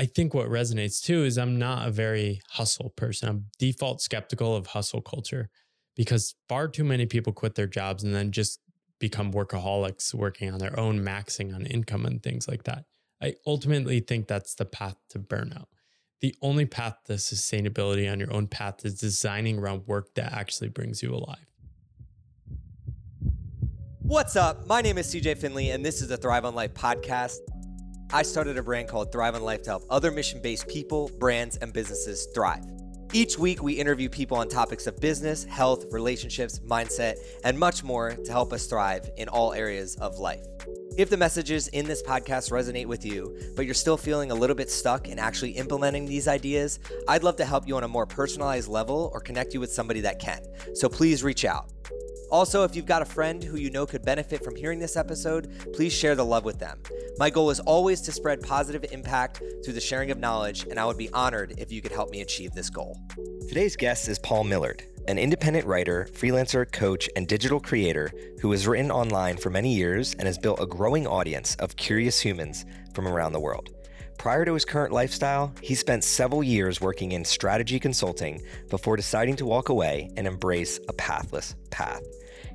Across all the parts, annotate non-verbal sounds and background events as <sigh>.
I think what resonates too is I'm not a very hustle person. I'm default skeptical of hustle culture because far too many people quit their jobs and then just become workaholics working on their own, maxing on income and things like that. I ultimately think that's the path to burnout. The only path to sustainability on your own path is designing around work that actually brings you alive. What's up? My name is CJ Finley, and this is the Thrive on Life podcast. I started a brand called Thrive on Life to help other mission based people, brands, and businesses thrive. Each week, we interview people on topics of business, health, relationships, mindset, and much more to help us thrive in all areas of life. If the messages in this podcast resonate with you, but you're still feeling a little bit stuck in actually implementing these ideas, I'd love to help you on a more personalized level or connect you with somebody that can. So please reach out. Also, if you've got a friend who you know could benefit from hearing this episode, please share the love with them. My goal is always to spread positive impact through the sharing of knowledge, and I would be honored if you could help me achieve this goal. Today's guest is Paul Millerd, an independent writer, freelancer, coach, and digital creator who has written online for many years and has built a growing audience of curious humans from around the world. Prior to his current lifestyle, he spent several years working in strategy consulting before deciding to walk away and embrace a pathless path.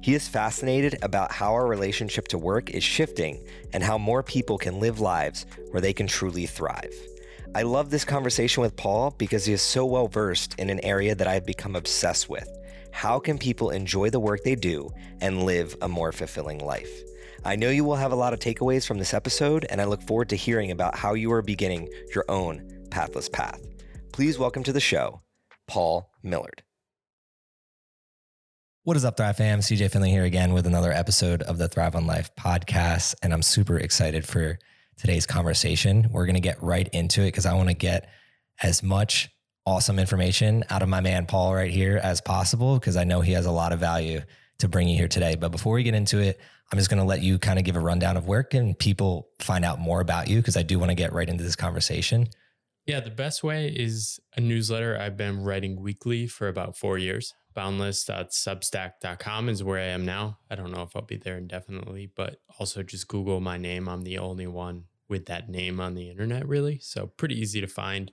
He is fascinated about how our relationship to work is shifting and how more people can live lives where they can truly thrive. I love this conversation with Paul because he is so well versed in an area that I've become obsessed with. How can people enjoy the work they do and live a more fulfilling life? I know you will have a lot of takeaways from this episode, and I look forward to hearing about how you are beginning your own pathless path. Please welcome to the show, Paul Millerd. What is up, Thrive fam? CJ Finley here again with another episode of the Thrive on Life podcast. And I'm super excited for today's conversation. We're going to get right into it because I want to get as much awesome information out of my man, Paul, right here as possible because I know he has a lot of value to bring you here today. But before we get into it, I'm just going to let you kind of give a rundown of where can people find out more about you because I do want to get right into this conversation. Yeah, the best way is a newsletter I've been writing weekly for about four years. Boundless.substack.com is where I am now. I don't know if I'll be there indefinitely, but also just Google my name. I'm the only one with that name on the internet, really. So pretty easy to find.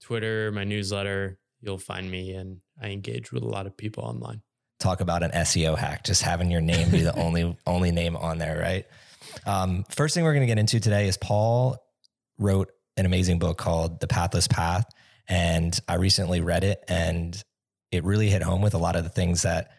Twitter, my newsletter, you'll find me, and I engage with a lot of people online talk about an SEO hack, just having your name be the <laughs> only only name on there, right? Um, first thing we're going to get into today is Paul wrote an amazing book called The Pathless Path, and I recently read it, and it really hit home with a lot of the things that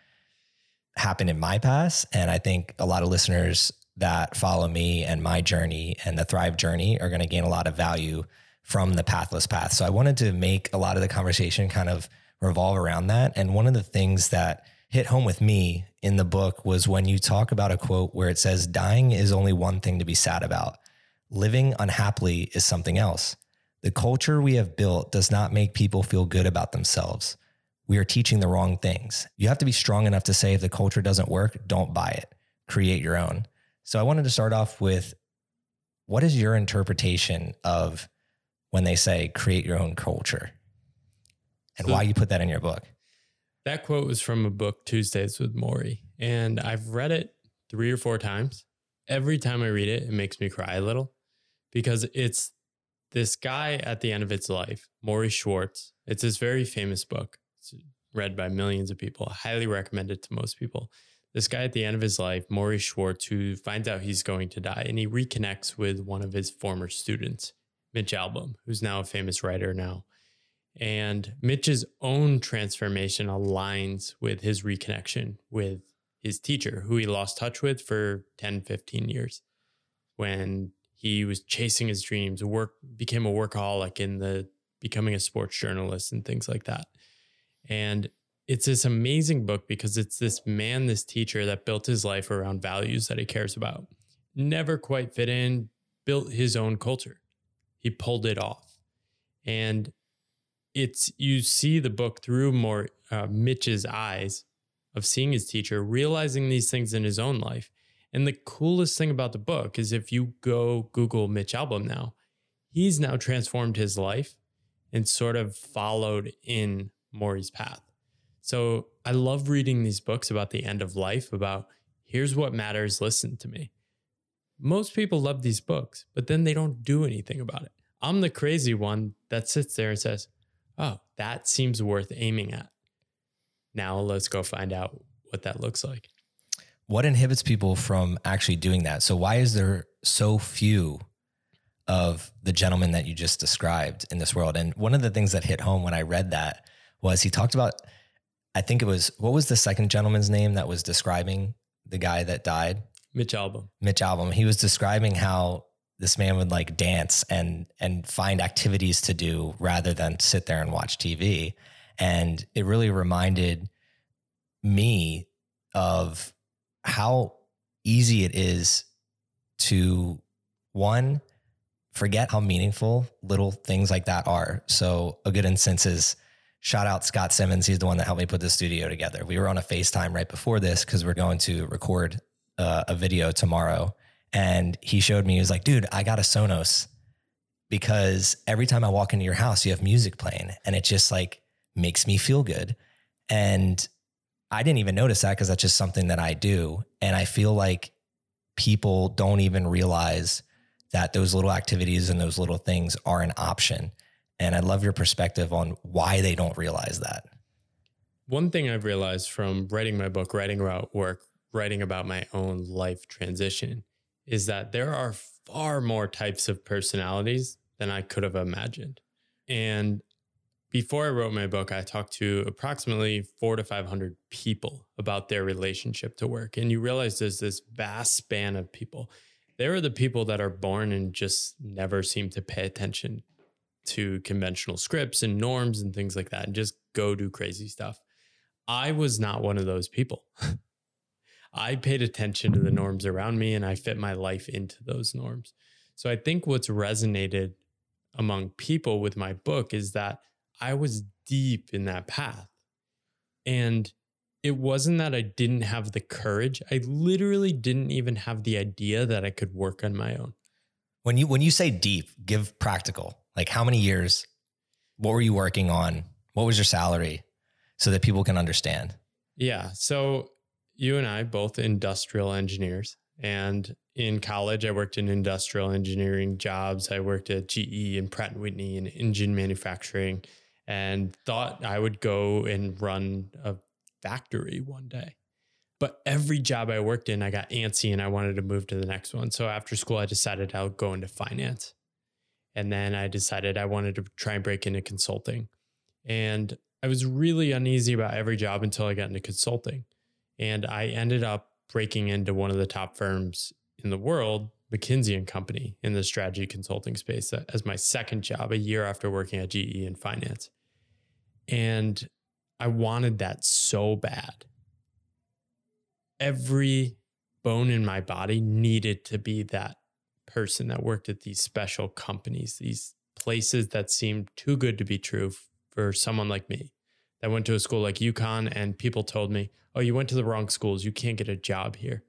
happened in my past, and I think a lot of listeners that follow me and my journey and the Thrive journey are going to gain a lot of value from the Pathless Path. So I wanted to make a lot of the conversation kind of revolve around that, and one of the things that hit home with me in the book was when you talk about a quote where it says, Dying is only one thing to be sad about. Living unhappily is something else. The culture we have built does not make people feel good about themselves. We are teaching the wrong things. You have to be strong enough to say if the culture doesn't work, don't buy it. Create your own. So I wanted to start off with what is your interpretation of when they say create your own culture and why you put that in your book? That quote was from a book, Tuesdays with Morrie, and I've read it three or four times. Every time I read it, it makes me cry a little because it's this guy at the end of its life, Morrie Schwartz. It's this very famous book. It's read by millions of people. Highly recommend it to most people. This guy at the end of his life, Morrie Schwartz, who finds out he's going to die and he reconnects with one of his former students, Mitch Albom, who's now a famous writer now. And Mitch's own transformation aligns with his reconnection with his teacher, who he lost touch with for 10, 15 years when he was chasing his dreams, work became a workaholic in the becoming a sports journalist and things like that. And it's this amazing book because it's this man, this teacher that built his life around values that he cares about. Never quite fit in, built his own culture. He pulled it off. And it's you see the book through more uh, Mitch's eyes of seeing his teacher, realizing these things in his own life. And the coolest thing about the book is if you go Google Mitch Albom now, he's now transformed his life and sort of followed in Morrie's path. So I love reading these books about the end of life, about here's what matters, listen to me. Most people love these books, but then they don't do anything about it. I'm the crazy one that sits there and says, Oh, that seems worth aiming at. Now let's go find out what that looks like. What inhibits people from actually doing that? So, why is there so few of the gentlemen that you just described in this world? And one of the things that hit home when I read that was he talked about, I think it was, what was the second gentleman's name that was describing the guy that died? Mitch Albom. Mitch Albom. He was describing how this man would like dance and and find activities to do rather than sit there and watch TV. And it really reminded me of how easy it is to one forget how meaningful little things like that are. So a good instance is shout out Scott Simmons. He's the one that helped me put the studio together. We were on a FaceTime right before this because we're going to record uh, a video tomorrow. And he showed me, he was like, dude, I got a Sonos because every time I walk into your house, you have music playing and it just like makes me feel good. And I didn't even notice that because that's just something that I do. And I feel like people don't even realize that those little activities and those little things are an option. And I love your perspective on why they don't realize that. One thing I've realized from writing my book, writing about work, writing about my own life transition is that there are far more types of personalities than I could have imagined. And before I wrote my book, I talked to approximately four to 500 people about their relationship to work. And you realize there's this vast span of people. There are the people that are born and just never seem to pay attention to conventional scripts and norms and things like that and just go do crazy stuff. I was not one of those people. <laughs> I paid attention to the norms around me and I fit my life into those norms. So I think what's resonated among people with my book is that I was deep in that path. And it wasn't that I didn't have the courage. I literally didn't even have the idea that I could work on my own. When you when you say deep, give practical. Like how many years? What were you working on? What was your salary? So that people can understand. Yeah. So you and I both industrial engineers. And in college, I worked in industrial engineering jobs. I worked at GE and Pratt and Whitney in engine manufacturing and thought I would go and run a factory one day. But every job I worked in, I got antsy and I wanted to move to the next one. So after school, I decided I would go into finance. And then I decided I wanted to try and break into consulting. And I was really uneasy about every job until I got into consulting. And I ended up breaking into one of the top firms in the world, McKinsey and Company, in the strategy consulting space uh, as my second job a year after working at GE in finance. And I wanted that so bad. Every bone in my body needed to be that person that worked at these special companies, these places that seemed too good to be true for someone like me that went to a school like UConn and people told me, oh, you went to the wrong schools. You can't get a job here.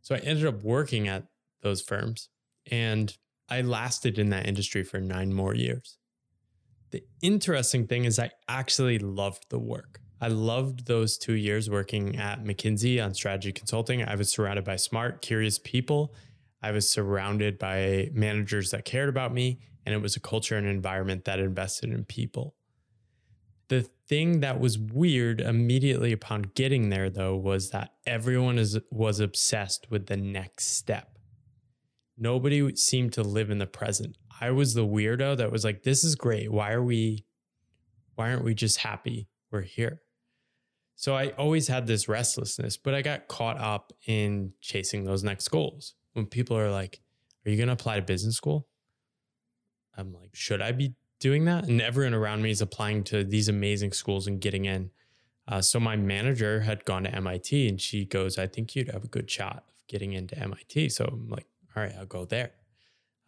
So I ended up working at those firms and I lasted in that industry for nine more years. The interesting thing is, I actually loved the work. I loved those two years working at McKinsey on strategy consulting. I was surrounded by smart, curious people. I was surrounded by managers that cared about me, and it was a culture and environment that invested in people. The thing that was weird immediately upon getting there, though, was that everyone is, was obsessed with the next step. Nobody seemed to live in the present. I was the weirdo that was like, this is great. Why are we, why aren't we just happy we're here? So I always had this restlessness, but I got caught up in chasing those next goals. When people are like, are you going to apply to business school? I'm like, should I be doing that. And everyone around me is applying to these amazing schools and getting in. Uh, so my manager had gone to MIT and she goes, I think you'd have a good shot of getting into MIT. So I'm like, all right, I'll go there.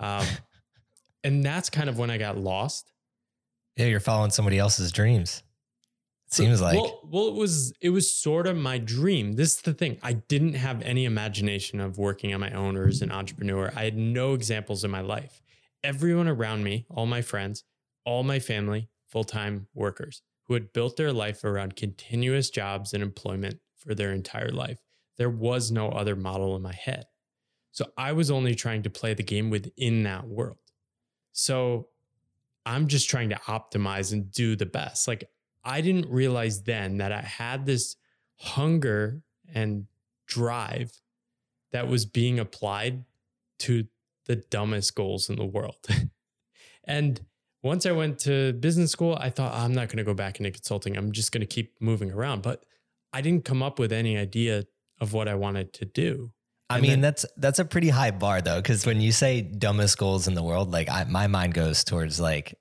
Um, <laughs> and that's kind of when I got lost. Yeah, you're following somebody else's dreams. Seems like. Well, well, it was it was sort of my dream. This is the thing. I didn't have any imagination of working on my own or as an entrepreneur. I had no examples in my life. Everyone around me, all my friends, all my family full time workers who had built their life around continuous jobs and employment for their entire life. There was no other model in my head. So I was only trying to play the game within that world. So I'm just trying to optimize and do the best. Like I didn't realize then that I had this hunger and drive that was being applied to the dumbest goals in the world. <laughs> and once I went to business school, I thought I'm not going to go back into consulting. I'm just going to keep moving around. But I didn't come up with any idea of what I wanted to do. I mean, then, that's that's a pretty high bar though, because when you say dumbest goals in the world, like I, my mind goes towards like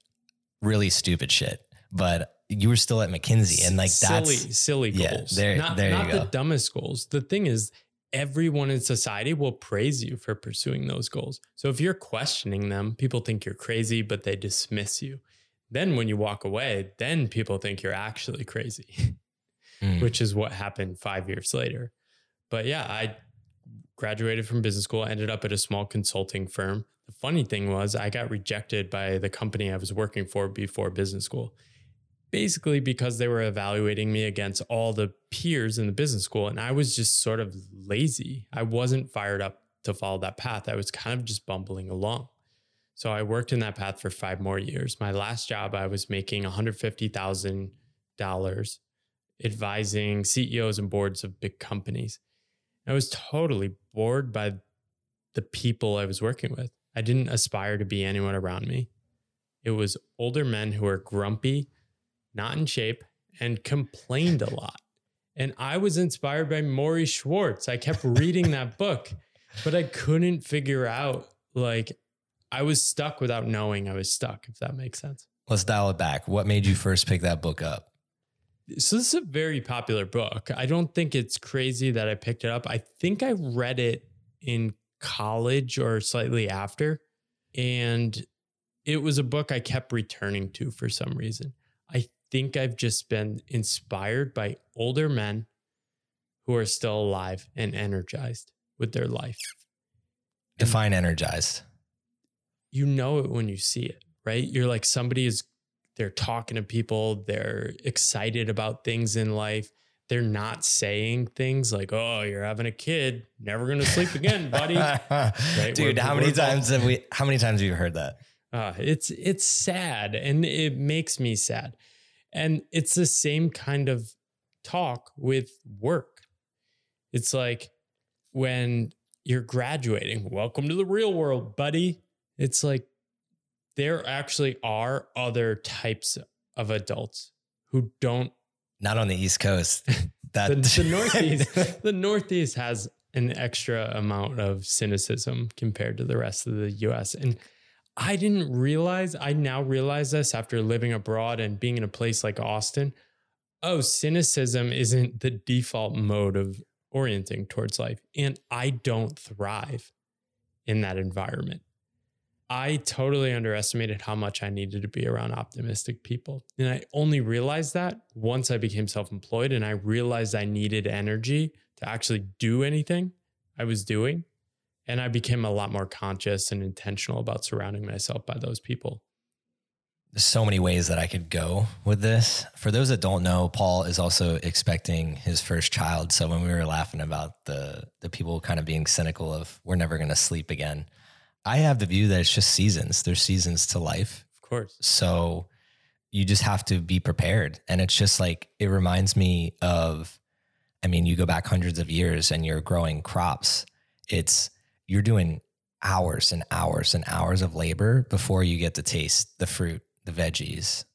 really stupid shit. But you were still at McKinsey, and like silly, that's silly goals. Yeah, there, not, there not you go. the dumbest goals. The thing is, everyone in society will praise you for pursuing those goals. So if you're questioning them, people think you're crazy, but they dismiss you. Then when you walk away, then people think you're actually crazy, mm. which is what happened five years later. But yeah, I graduated from business school, ended up at a small consulting firm. The funny thing was, I got rejected by the company I was working for before business school basically because they were evaluating me against all the peers in the business school. And I was just sort of lazy. I wasn't fired up to follow that path. I was kind of just bumbling along. So I worked in that path for five more years. My last job, I was making $150,000 advising CEOs and boards of big companies. I was totally bored by the people I was working with. I didn't aspire to be anyone around me. It was older men who were grumpy not in shape, and complained a lot. And I was inspired by Morrie Schwartz. I kept reading that <laughs> book, but I couldn't figure out, like, I was stuck without knowing I was stuck, if that makes sense. Let's dial it back. What made you first pick that book up? So, this is a very popular book. I don't think it's crazy that I picked it up. I think I read it in college or slightly after. And it was a book I kept returning to for some reason. I think I've just been inspired by older men who are still alive and energized with their life. Define and energized. You know it when you see it, right? You're like somebody is they're talking to people, they're excited about things in life. They're not saying things like, "Oh, you're having a kid, never going to sleep again, buddy." <laughs> right? Dude, we're, how many times have we how many times have you heard that? Uh, it's it's sad and it makes me sad. And it's the same kind of talk with work. It's like when you're graduating, welcome to the real world, buddy. It's like there actually are other types of adults who don't. Not on the East Coast. <laughs> That the, the <laughs> Northeast, the Northeast has an extra amount of cynicism compared to the rest of the US. And I didn't realize, I now realize this after living abroad and being in a place like Austin. Oh, cynicism isn't the default mode of orienting towards life. And I don't thrive in that environment. I totally underestimated how much I needed to be around optimistic people. And I only realized that once I became self employed and I realized I needed energy to actually do anything I was doing. And I became a lot more conscious and intentional about surrounding myself by those people. There's so many ways that I could go with this. For those that don't know, Paul is also expecting his first child. So when we were laughing about the the people kind of being cynical of we're never going to sleep again, I have the view that it's just seasons. There's seasons to life. Of course. So you just have to be prepared. And it's just like it reminds me of I mean, you go back hundreds of years and you're growing crops. It's you're doing hours and hours and hours of labor before you get to taste the fruit, the veggies,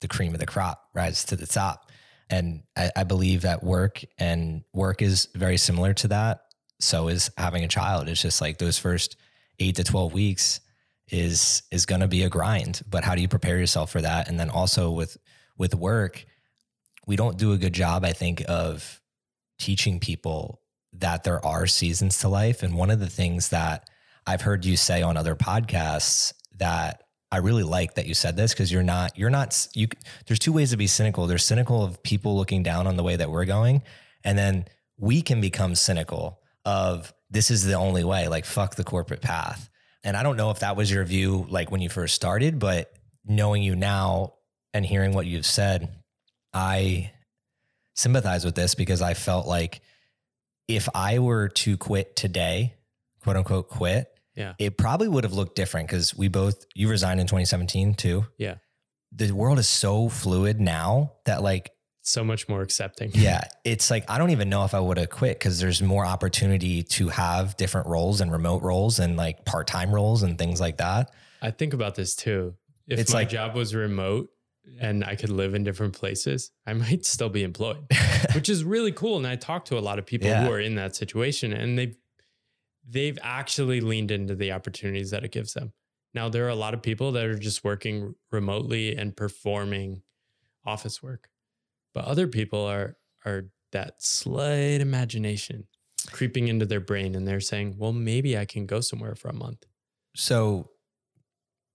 the cream of the crop rise to the top. And I, I believe that work and work is very similar to that. So is having a child. It's just like those first eight to 12 weeks is is going to be a grind but how do you prepare yourself for that and then also with with work we don't do a good job i think of teaching people that there are seasons to life. And one of the things that I've heard you say on other podcasts that I really like that you said this because you're not, you're not, you, there's two ways to be cynical. There's cynical of people looking down on the way that we're going. And then we can become cynical of this is the only way, like fuck the corporate path. And I don't know if that was your view like when you first started, but knowing you now and hearing what you've said, I sympathize with this because I felt like if I were to quit today, quote unquote, quit, Yeah. it probably would have looked different because we both you resigned in 2017 too. Yeah. The world is so fluid now that like So much more accepting. <laughs> yeah, it's like I don't even know if I would have quit because there's more opportunity to have different roles and remote roles and like part-time roles and things like that. I think about this too. If It's my like- job was remote and I could live in different places, I might <laughs> still be employed, <laughs> which is really cool. And I talk to a lot of people Yeah. who are in that situation and they've they've actually leaned into the opportunities that it gives them. Now there are a lot of people that are just working remotely and performing office work. But other people are are that slight imagination creeping into their brain and they're saying, "Well, maybe I can go somewhere for a month." So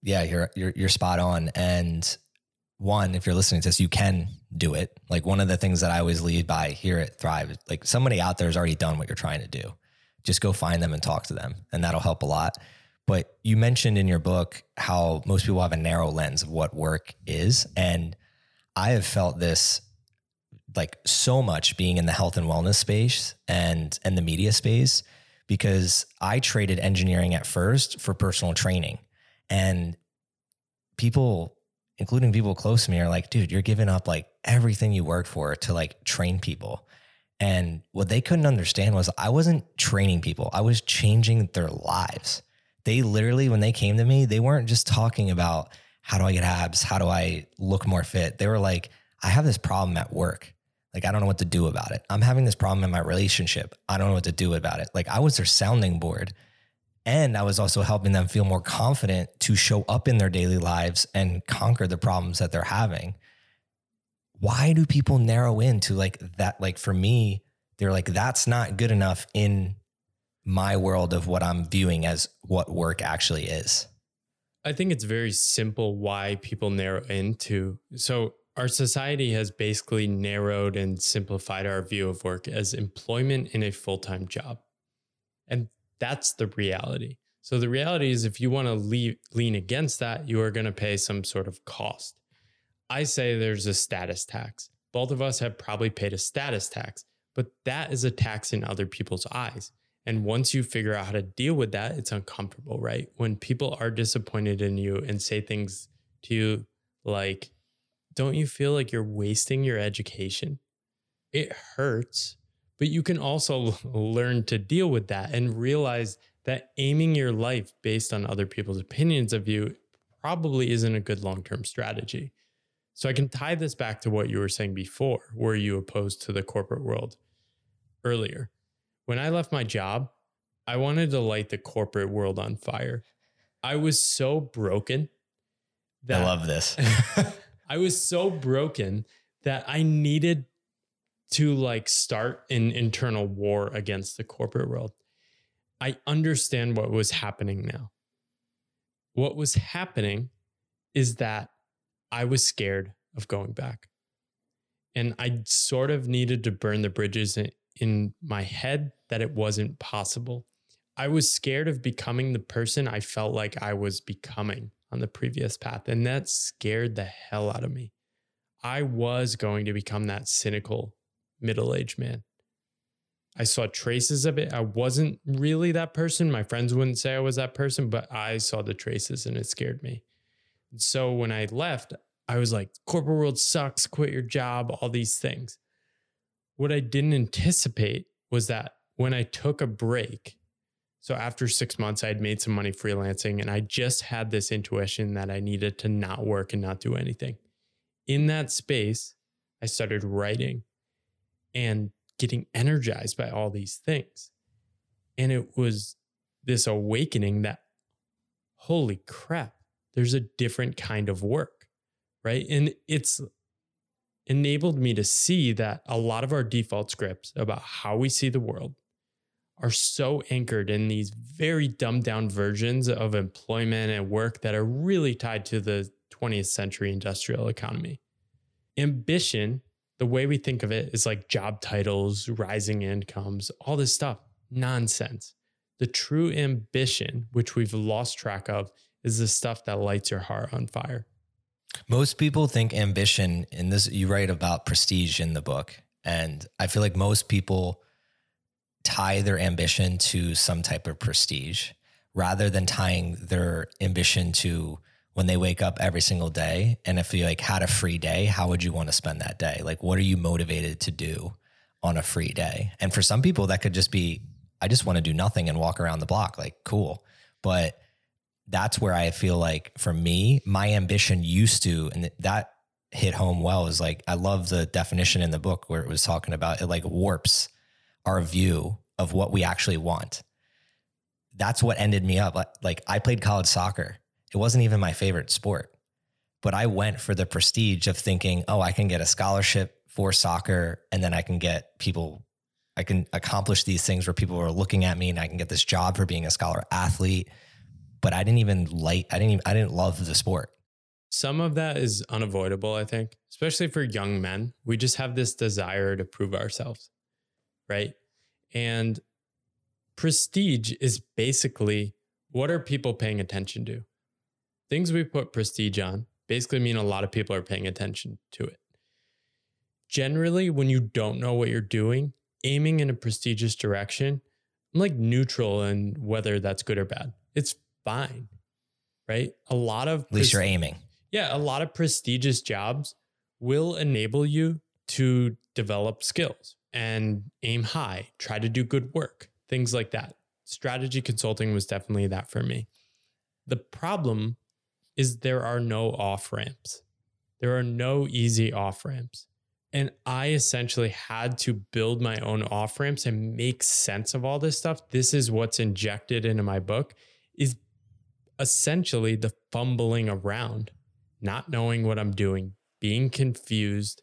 yeah, you're you're you're spot on. And one, if you're listening to this, you can do it. Like one of the things that I always lead by here at Thrive, like somebody out there has already done what you're trying to do. Just go find them and talk to them, and that'll help a lot. But you mentioned in your book how most people have a narrow lens of what work is, and I have felt this like so much being in the health and wellness space and and the media space because I traded engineering at first for personal training. And people, including people close to me, are like, dude, you're giving up like everything you worked for to like train people. And what they couldn't understand was I wasn't training people, I was changing their lives. They literally, when they came to me, they weren't just talking about how do I get abs? How do I look more fit? They were like, I have this problem at work. Like, I don't know what to do about it. I'm having this problem in my relationship. I don't know what to do about it. Like, I was their sounding board. And I was also helping them feel more confident to show up in their daily lives and conquer the problems that they're having. Why do people narrow into like that? Like, for me, they're like, that's not good enough in my world of what I'm viewing as what work actually is. I think it's very simple why people narrow into. So, our society has basically narrowed and simplified our view of work as employment in a full time job. And that's the reality. So, the reality is, if you want to lean against that, you are going to pay some sort of cost. I say there's a status tax. Both of us have probably paid a status tax, but that is a tax in other people's eyes. And once you figure out how to deal with that, it's uncomfortable, right? When people are disappointed in you and say things to you like, don't you feel like you're wasting your education? It hurts, but you can also <laughs> learn to deal with that and realize that aiming your life based on other people's opinions of you probably isn't a good long term strategy. So I can tie this back to what you were saying before. Were you opposed to the corporate world earlier? When I left my job, I wanted to light the corporate world on fire. I was so broken that I love this. <laughs> I was so broken that I needed to like start an internal war against the corporate world. I understand what was happening now. What was happening is that I was scared of going back. And I sort of needed to burn the bridges in, my head that it wasn't possible. I was scared of becoming the person I felt like I was becoming on the previous path. And that scared the hell out of me. I was going to become that cynical middle aged man. I saw traces of it. I wasn't really that person. My friends wouldn't say I was that person, but I saw the traces and it scared me. So when I left, I was like, corporate world sucks, quit your job, all these things. What I didn't anticipate was that when I took a break, so after six months, I had made some money freelancing and I just had this intuition that I needed to not work and not do anything. In that space, I started writing and getting energized by all these things. And it was this awakening that, holy crap, there's a different kind of work, right? And it's enabled me to see that a lot of our default scripts about how we see the world are so anchored in these very dumbed down versions of employment and work that are really tied to the 20th century industrial economy. Ambition, the way we think of it, is like job titles, rising incomes, all this stuff. Nonsense. The true ambition, which we've lost track of, is the stuff that lights your heart on fire. Most people think ambition and this, you write about prestige in the book. And I feel like most people tie their ambition to some type of prestige rather than tying their ambition to when they wake up every single day and if you like had a free day how would you want to spend that day? Like what are you motivated to do on a free day? And for some people that could just be i just want to do nothing and walk around the block. Like cool. But that's where i feel like for me my ambition used to and that hit home well is like i love the definition in the book where it was talking about it like warps our view of what we actually want. That's what ended me up like i played college soccer it wasn't even my favorite sport. But I went for the prestige of thinking, oh, I can get a scholarship for soccer and then I can get people, I can accomplish these things where people are looking at me and I can get this job for being a scholar athlete. But I didn't even like, I didn't even, I didn't love the sport. Some of that is unavoidable, I think, especially for young men. We just have this desire to prove ourselves, right? And prestige is basically what are people paying attention to? Things we put prestige on basically mean a lot of people are paying attention to it. Generally, when you don't know what you're doing, aiming in a prestigious direction, I'm like neutral in whether that's good or bad. It's fine, right? A lot of at least pres- you're aiming. Yeah, a lot of prestigious jobs will enable you to develop skills and aim high, try to do good work, things like that. Strategy consulting was definitely that for me. The problem is there are no off ramps. There are no easy off ramps. And I essentially had to build my own off ramps and make sense of all this stuff. This is what's injected into my book is essentially the fumbling around, not knowing what I'm doing, being confused,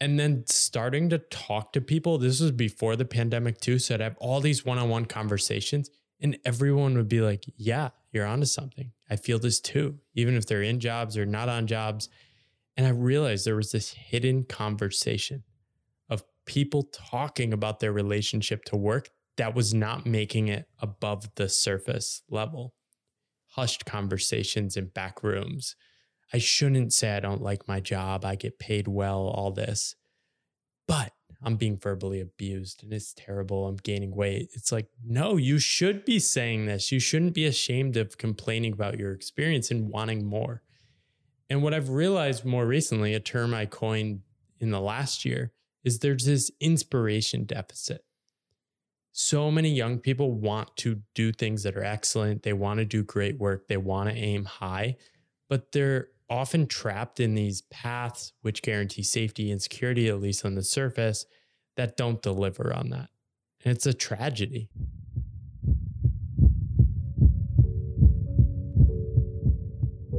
and then starting to talk to people. This was before the pandemic too. So I'd have all these one-on-one conversations and everyone would be like, yeah, you're onto something. I feel this too, even if they're in jobs or not on jobs. And I realized there was this hidden conversation of people talking about their relationship to work that was not making it above the surface level. Hushed conversations in back rooms. I shouldn't say I don't like my job. I get paid well, all this. But I'm being verbally abused and it's terrible. I'm gaining weight. It's like, no, you should be saying this. You shouldn't be ashamed of complaining about your experience and wanting more. And what I've realized more recently, a term I coined in the last year, is there's this inspiration deficit. So many young people want to do things that are excellent. They want to do great work. They want to aim high, but they're often trapped in these paths which guarantee safety and security, at least on the surface, that don't deliver on that. And it's a tragedy.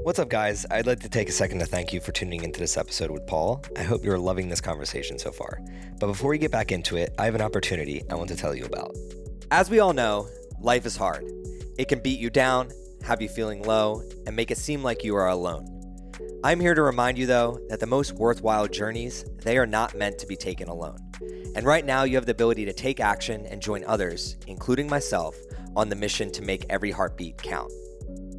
What's up, guys? I'd like to take a second to thank you for tuning into this episode with Paul. I hope you're loving this conversation so far. But before we get back into it, I have an opportunity I want to tell you about. As we all know, life is hard. It can beat you down, have you feeling low, and make it seem like you are alone. I'm here to remind you though that the most worthwhile journeys, they are not meant to be taken alone. And right now you have the ability to take action and join others, including myself, on the mission to make every heartbeat count.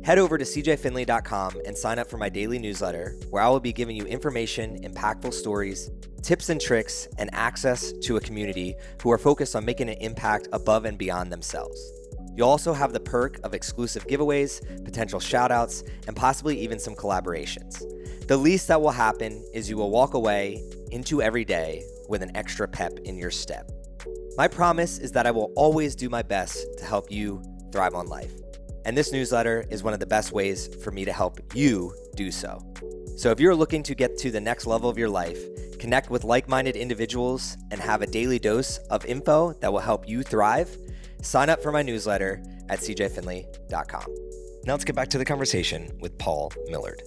Head over to cjfinley.com and sign up for my daily newsletter, where I will be giving you information, impactful stories, tips and tricks, and access to a community who are focused on making an impact above and beyond themselves. You'll also have the perk of exclusive giveaways, potential shoutouts, and possibly even some collaborations. The least that will happen is you will walk away into every day with an extra pep in your step. My promise is that I will always do my best to help you thrive on life. And this newsletter is one of the best ways for me to help you do so. So if you're looking to get to the next level of your life, connect with like minded individuals, and have a daily dose of info that will help you thrive Sign up for my newsletter at cjfinley.com. Now let's get back to the conversation with Paul Millerd.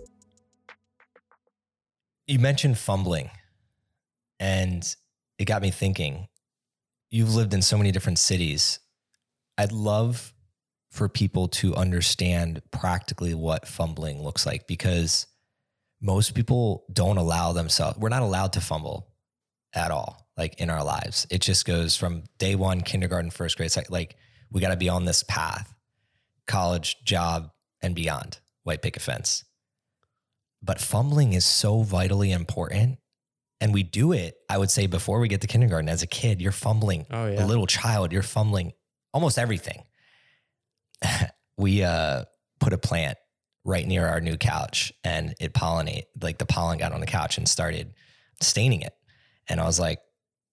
You mentioned fumbling, and it got me thinking. You've lived in so many different cities. I'd love for people to understand practically what fumbling looks like because most people don't allow themselves, we're not allowed to fumble at all like in our lives. It just goes from day one, kindergarten, first grade, like we got to be on this path, college, job, and beyond, white picket fence. But fumbling is so vitally important. And we do it, I would say, before we get to kindergarten. As a kid, you're fumbling. Oh, yeah. A little child, you're fumbling almost everything. <laughs> we uh, put a plant right near our new couch and it pollinate like the pollen got on the couch and started staining it. And I was like,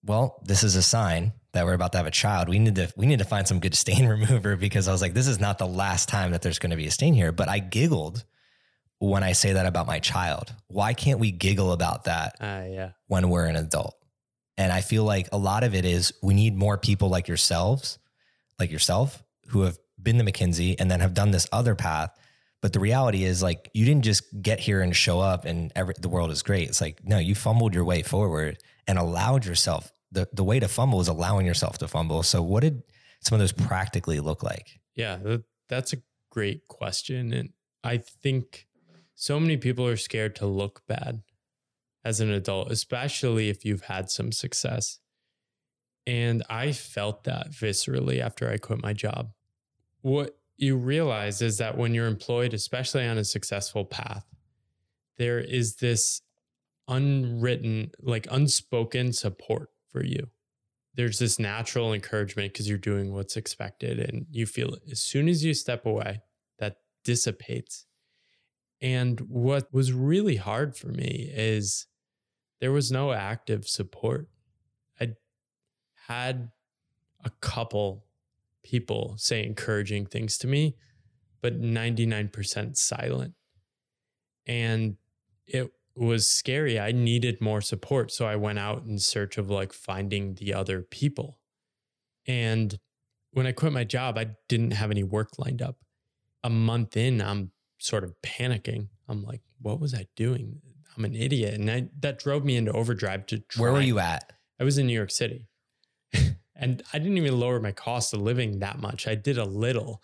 well, this is a sign that we're about to have a child. We need to we need to find some good stain <laughs> remover because I was like, this is not the last time that there's going to be a stain here. But I giggled when I say that about my child. Why can't we giggle about that Uh, yeah. when we're an adult? And I feel like a lot of it is we need more people like yourselves, like yourself, who have been to McKinsey and then have done this other path. But the reality is, like, you didn't just get here and show up and every, the world is great. It's like, no, you fumbled your way forward and allowed yourself. The, the way to fumble is allowing yourself to fumble. So, what did some of those practically look like? Yeah, that, that's a great question. And I think so many people are scared to look bad as an adult, especially if you've had some success. And I felt that viscerally after I quit my job. What you realize is that when you're employed, especially on a successful path, there is this unwritten, like unspoken support for you. There's this natural encouragement because you're doing what's expected, and you feel as soon as you step away, that dissipates. And what was really hard for me is there was no active support. I had a couple people say encouraging things to me, but 99% silent. And it was scary. I needed more support. So I went out in search of like finding the other people. And when I quit my job, I didn't have any work lined up. A month in, I'm sort of panicking. I'm like, what was I doing? I'm an idiot. And I, that drove me into overdrive to try. Where were you at? I was in New York City. <laughs> and I didn't even lower my cost of living that much. I did a little,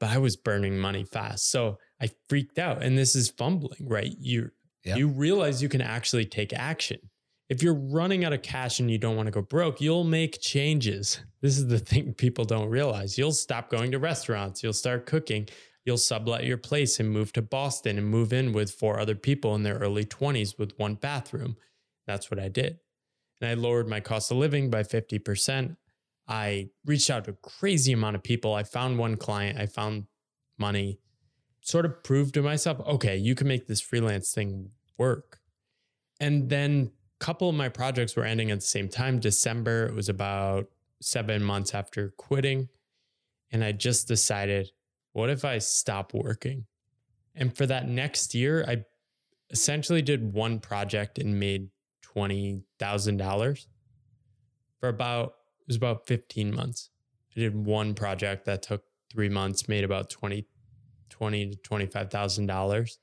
but I was burning money fast. So I freaked out. And this is fumbling, right? You You realize you can actually take action. If you're running out of cash and you don't want to go broke, you'll make changes. This is the <laughs> thing people don't realize. You'll stop going to restaurants, you'll start cooking, you'll sublet your place and move to Boston and move in with four other people in their early 20s with one bathroom. That's what I did. And I lowered my cost of living by 50%. I reached out to a crazy amount of people. I found one client, I found money, sort of proved to myself, okay, you can make this freelance thing work. And then a couple of my projects were ending at the same time. December, it was about seven months after quitting. And I just decided, what if I stop working? And for that next year, I essentially did one project and made $20,000 for about, it was about 15 months. I did one project that took three months, made about 20, 20 to $25,000.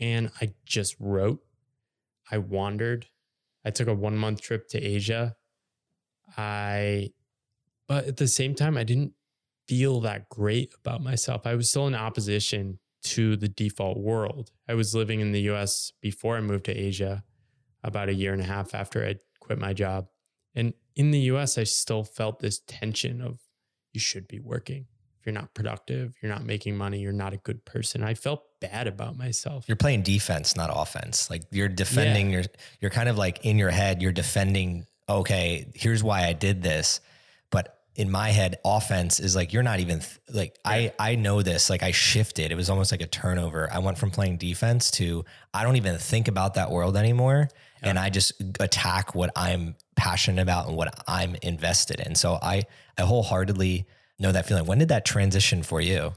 And I just wrote, I wandered. I took a one month trip to Asia. I, but at the same time, I didn't feel that great about myself. I was still in opposition to the default world. I was living in the US before I moved to Asia about a year and a half after I quit my job. And in the US, I still felt this tension of you should be working. If you're not productive, you're not making money, you're not a good person. I felt bad about myself. You're playing defense, not offense. Like you're defending your you're kind of like in your head, you're defending, okay, here's why I did this. But in my head, offense is like you're not even like I I know this. Like I shifted. It was almost like a turnover. I went from playing defense to I don't even think about that world anymore. And I just attack what I'm passionate about and what I'm invested in. So I I wholeheartedly know that feeling. When did that transition for you?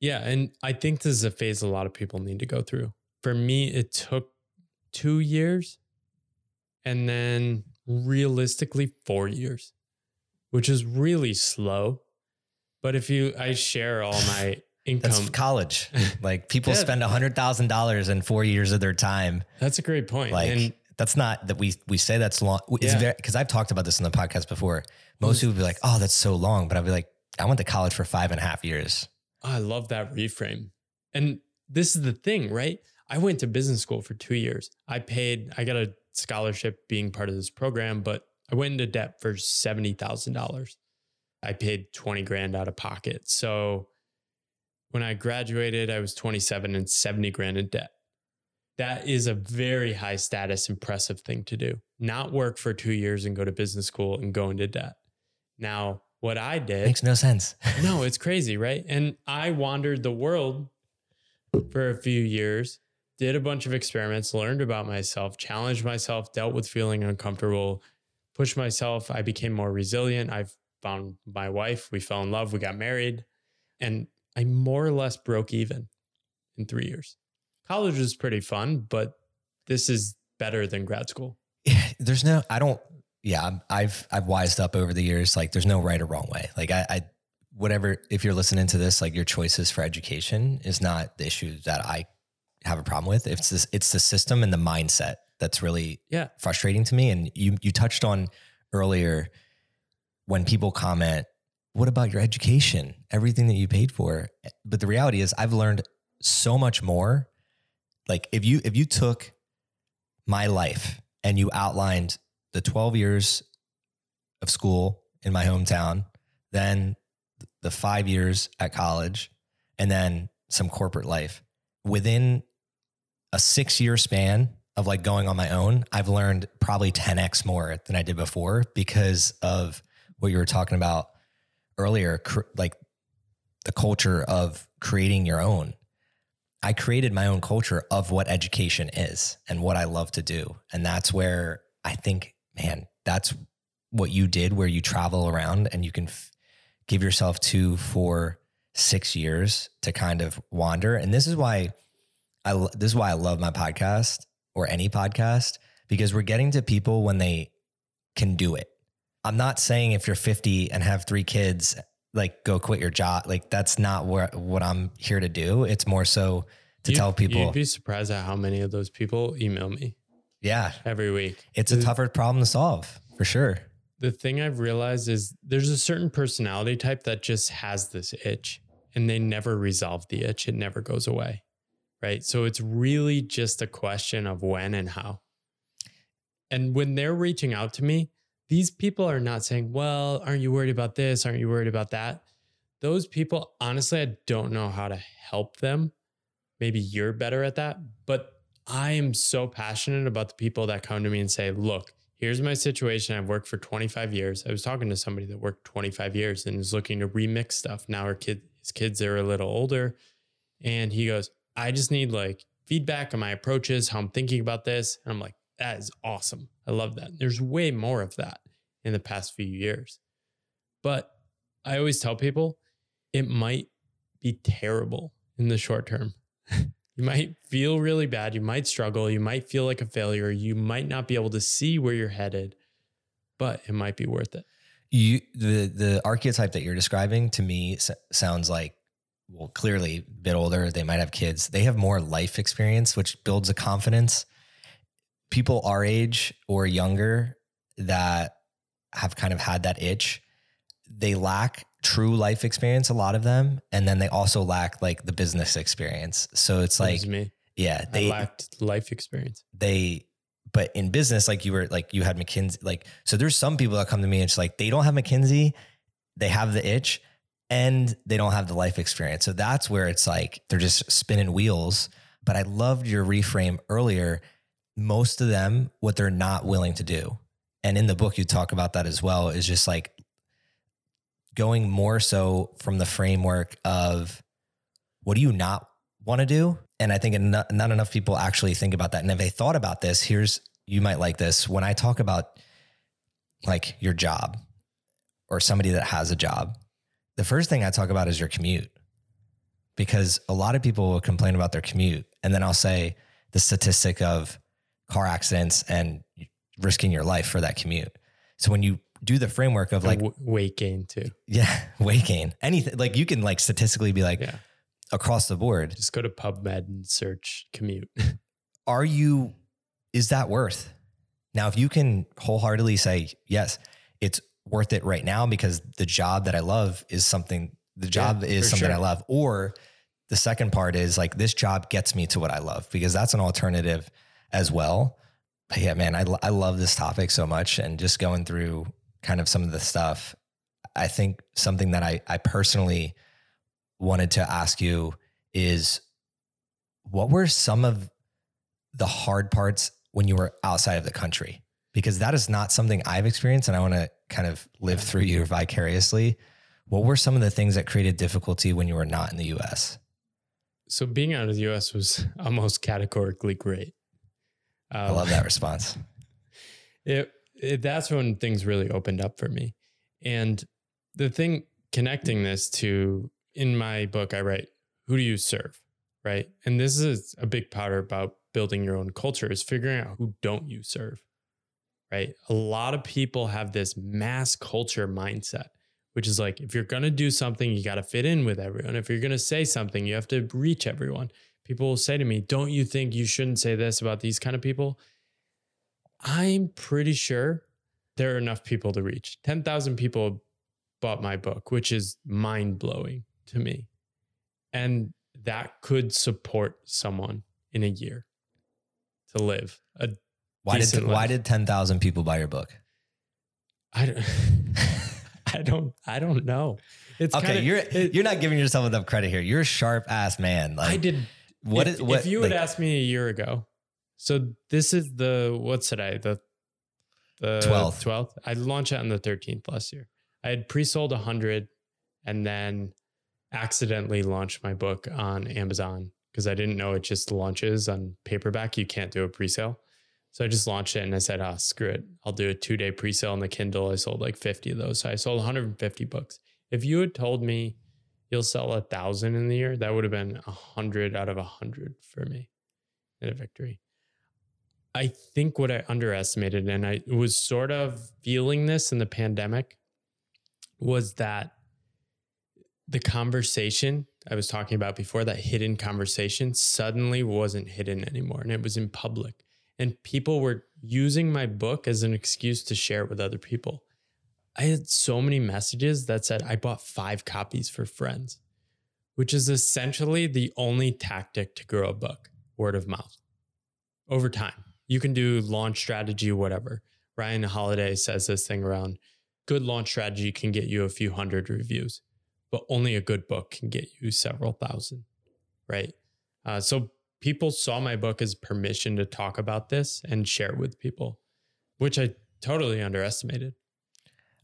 Yeah. And I think this is a phase a lot of people need to go through. For me, it took two years and then realistically four years, which is really slow. But if you, I share all <laughs> my income. That's college. <laughs> Like people Yeah. spend a hundred thousand dollars in four years of their time. That's a great point. Like and that's not that we we say that's long. It's Yeah. very because I've talked about this in the podcast before. Most mm. people be like, "Oh, that's so long," but I'd be like, "I went to college for five and a half years." I love that reframe. And this is the thing, right? I went to business school for two years. I paid, I got a scholarship being part of this program, but I went into debt for $70,000. I paid 20 grand out of pocket. So when I graduated, I was 27 and 70 grand in debt. That is a very high status, impressive thing to do. Not work for two years and go to business school and go into debt. Now, what I did. Makes no sense. <laughs> no, it's crazy, right? And I wandered the world for a few years, did a bunch of experiments, learned about myself, challenged myself, dealt with feeling uncomfortable, pushed myself. I became more resilient. I've found my wife. We fell in love. We got married. And I more or less broke even in three years. College was pretty fun, but this is better than grad school. There's no, I don't, yeah, I've, I've wised up over the years. Like there's no right or wrong way. Like I, I, whatever, if you're listening to this, like your choices for education is not the issue that I have a problem with. It's this, it's the system and the mindset that's really yeah. frustrating to me. And you, you touched on earlier when people comment, what about your education? Everything that you paid for. But the reality is I've learned so much more. Like if you if you took my life and you outlined the 12 years of school in my hometown, then the 5 years at college and then some corporate life within a 6 year span of like going on my own, I've learned probably 10x more than I did before because of what you were talking about earlier, cr- like the culture of creating your own. I created my own culture of what education is and what I love to do. And that's where I think, man, that's what you did, where you travel around and you can f- give yourself to for six years to kind of wander. And this is why I, this is why I love my podcast or any podcast because we're getting to people when they can do it. I'm not saying if you're 50 and have three kids, like go quit your job. Like that's not what what I'm here to do. It's more so to you'd, tell people. You'd be surprised at how many of those people email me. Yeah, every week. It's a tougher problem to solve for sure. The thing I've realized is there's a certain personality type that just has this itch, and they never resolve the itch. It never goes away, right? So it's really just a question of when and how. And when they're reaching out to me, these people are not saying, well, aren't you worried about this? Aren't you worried about that? Those people, honestly, I don't know how to help them. Maybe you're better at that. But I am so passionate about the people that come to me and say, look, here's my situation. I've worked for 25 years. I was talking to somebody that worked 25 years and is looking to remix stuff. Now her kid, his kids are a little older. And he goes, I just need like feedback on my approaches, how I'm thinking about this. And I'm like, that is awesome. I love that. There's way more of that in the past few years. But I always tell people it might be terrible in the short term. <laughs> you might feel really bad. You might struggle. You might feel like a failure. You might not be able to see where you're headed, but it might be worth it. You the the archetype that you're describing to me sounds like well clearly a bit older they might have kids they have more life experience which builds a confidence people our age or younger that have kind of had that itch, they lack true life experience, a lot of them. And then they also lack like the business experience. So it's like, me. yeah, they I lacked life experience. They, but in business, like you were, like you had McKinsey, like, so there's some people that come to me and it's like, they don't have McKinsey, they have the itch and they don't have the life experience. So that's where it's like, they're just spinning wheels. But I loved your reframe earlier most of them what they're not willing to do. And in the book, you talk about that as well, is just like going more so from the framework of what do you not want to do? And I think not, not enough people actually think about that. And if they thought about this, here's, you might like this. When I talk about like your job or somebody that has a job, the first thing I talk about is your commute because a lot of people will complain about their commute. And then I'll say the statistic of car accidents and risking your life for that commute. So when you do the framework of like weight gain too. Yeah, <laughs> weight gain. Anything like you can like statistically be like yeah. across the board. Just go to PubMed and search commute. <laughs> Are you is that worth? Now if you can wholeheartedly say yes, it's worth it right now because the job that I love is something the job yeah, is something sure. I love or the second part is like this job gets me to what I love because that's an alternative as well. But yeah, man, I, I love this topic so much and just going through kind of some of the stuff. I think something that I, I personally wanted to ask you is what were some of the hard parts when you were outside of the country? because that is not something I've experienced. And I want to kind of live through you vicariously. What were some of the things that created difficulty when you were not in the US? So being out of the US was <laughs> almost categorically great. Um, I love that response. <laughs> It, it that's when things really opened up for me. And the thing connecting this to in my book, I write, who do you serve? Right. And this is a big part about building your own culture is figuring out who don't you serve. Right. A lot of people have this mass culture mindset, which is like, if you're going to do something, you got to fit in with everyone. If you're going to say something, you have to reach everyone. People will say to me, don't you think you shouldn't say this about these kind of people? I'm pretty sure there are enough people to reach. 10,000 people bought my book, which is mind blowing to me. And that could support someone in a year to live a why did why did 10,000 people buy your book? I don't <laughs> I don't I don't know. It's okay. Kinda, you're it, you're not giving yourself enough credit here. You're a sharp ass man. Like I did. What if, is, what, if you like, had asked me a year ago? So this is the what's today the the 12th. 12th. I launched it on the 13th last year. I had pre-sold 100 and then accidentally launched my book on Amazon because I didn't know it just launches on paperback. You can't do a pre-sale. So I just launched it and I said, oh, screw it. I'll do a two day pre sale on the Kindle. I sold like 50 of those. So I sold 150 books. If you had told me you'll sell a thousand in the year, that would have been a hundred out of a hundred for me in a victory. I think what I underestimated, and I was sort of feeling this in the pandemic, was that the conversation I was talking about before, that hidden conversation, suddenly wasn't hidden anymore and it was in public. And people were using my book as an excuse to share it with other people. I had so many messages that said, I bought five copies for friends, which is essentially the only tactic to grow a book word of mouth over time you can do launch strategy, whatever. Ryan Holiday says this thing around good launch strategy can get you a few hundred reviews, but only a good book can get you several thousand, right? Uh, so people saw my book as permission to talk about this and share with people, which I totally underestimated.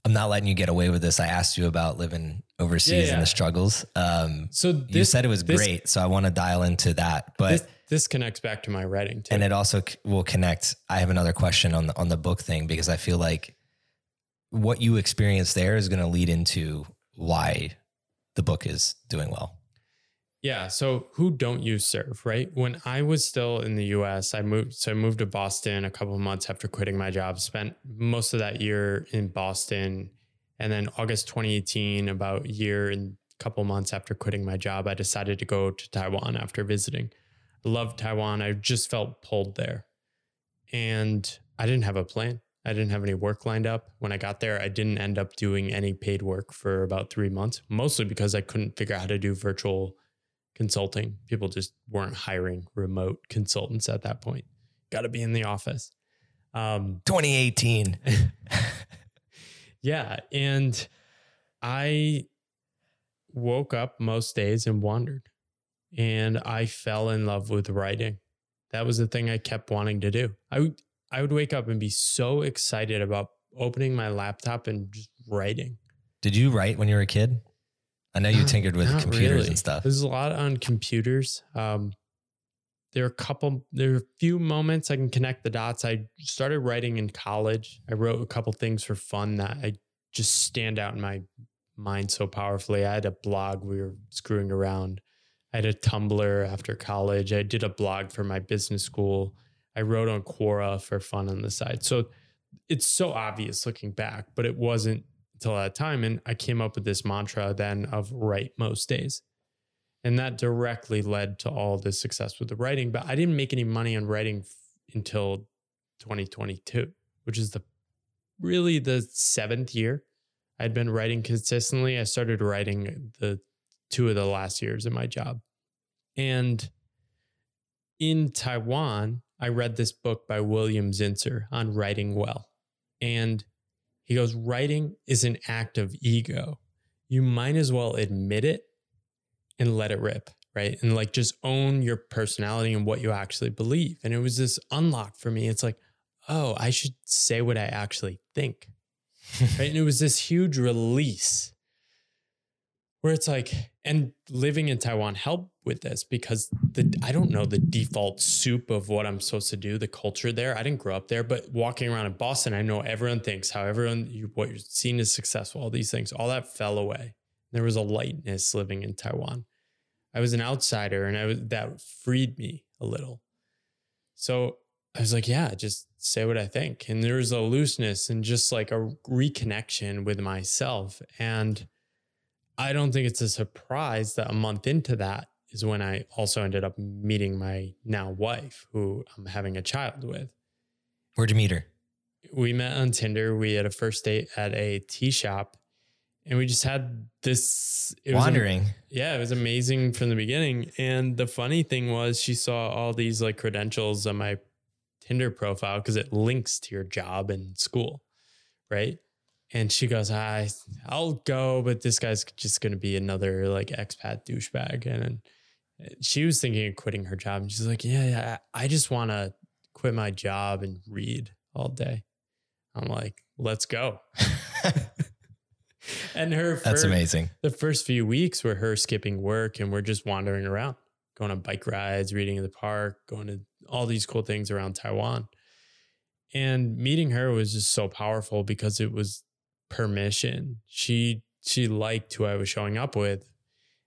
I'm not letting you get away with this. I asked you about living overseas yeah, yeah. and the struggles. Um, so this, you said it was this, great, so I want to dial into that. But this, this, connects back to my writing too, and it also will connect. I have another question on the on the book thing because I feel like what you experienced there is going to lead into why the book is doing well. Yeah. So who don't you serve, right? When I was still in the US, I moved so I moved to Boston a couple of months after quitting my job, spent most of that year in Boston. And then August 2018, about a year and a couple months after quitting my job, I decided to go to Taiwan after visiting. I loved Taiwan. I just felt pulled there. And I didn't have a plan. I didn't have any work lined up. When I got there, I didn't end up doing any paid work for about three months, mostly because I couldn't figure out how to do virtual consulting. People just weren't hiring remote consultants at that point. Got to be in the office. Um, 2018. <laughs> yeah. And I woke up most days and wandered, and I fell in love with writing. That was the thing I kept wanting to do. I would, I would wake up and be so excited about opening my laptop and just writing. Did you write when you were a kid? I know you not, tinkered with computers really. and stuff. There's a lot on computers. Um, there are a couple, there are a few moments I can connect the dots. I started writing in college. I wrote a couple things for fun that I just stand out in my mind so powerfully. I had a blog we were screwing around. I had a Tumblr after college. I did a blog for my business school. I wrote on Quora for fun on the side. So it's so obvious looking back, but it wasn't until that time. And I came up with this mantra then of write most days. And that directly led to all this success with the writing. But I didn't make any money on writing f- until 2022, which is the really the seventh year I'd been writing consistently. I started writing the two of the last years of my job. And in Taiwan, I read this book by William Zinsser on writing well. And he goes, writing is an act of ego. You might as well admit it and let it rip, right? And like just own your personality and what you actually believe. And it was this unlock for me. It's like, oh, I should say what I actually think. <laughs> right. And it was this huge release where it's like, and living in Taiwan helped with this because the I don't know the default soup of what I'm supposed to do, the culture there. I didn't grow up there, but walking around in Boston, I know everyone thinks how everyone you, what you're seeing is successful. All these things, all that fell away. There was a lightness living in Taiwan. I was an outsider, and I was that freed me a little. So I was like, yeah, just say what I think. And there was a looseness and just like a reconnection with myself. And I don't think it's a surprise that a month into that is when I also ended up meeting my now wife, who I'm having a child with. Where'd you meet her? We met on Tinder. We had a first date at a tea shop and we just had this wandering. Was, yeah, it was amazing from the beginning. And the funny thing was, she saw all these like credentials on my Tinder profile because it links to your job and school, right? And she goes, I, I'll go, but this guy's just going to be another like expat douchebag. And, uh, she was thinking of quitting her job. And she's like, Yeah, yeah, I just want to quit my job and read all day. I'm like, Let's go. <laughs> and her, that's first, amazing. The first few weeks were her skipping work and we're just wandering around, going on bike rides, reading in the park, going to all these cool things around Taiwan. And meeting her was just so powerful because it was permission. She she liked who I was showing up with.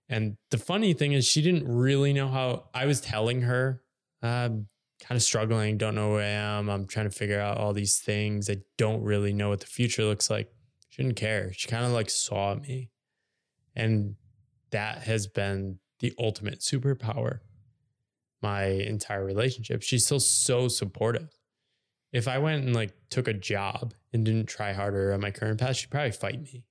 And the funny thing is she didn't really know how I was telling her, I'm kind of struggling, don't know who I am. I'm trying to figure out all these things. I don't really know what the future looks like. She didn't care. She kind of like saw me. And that has been the ultimate superpower my entire relationship. She's still so supportive if I went and like took a job and didn't try harder on my current path, she'd probably fight me.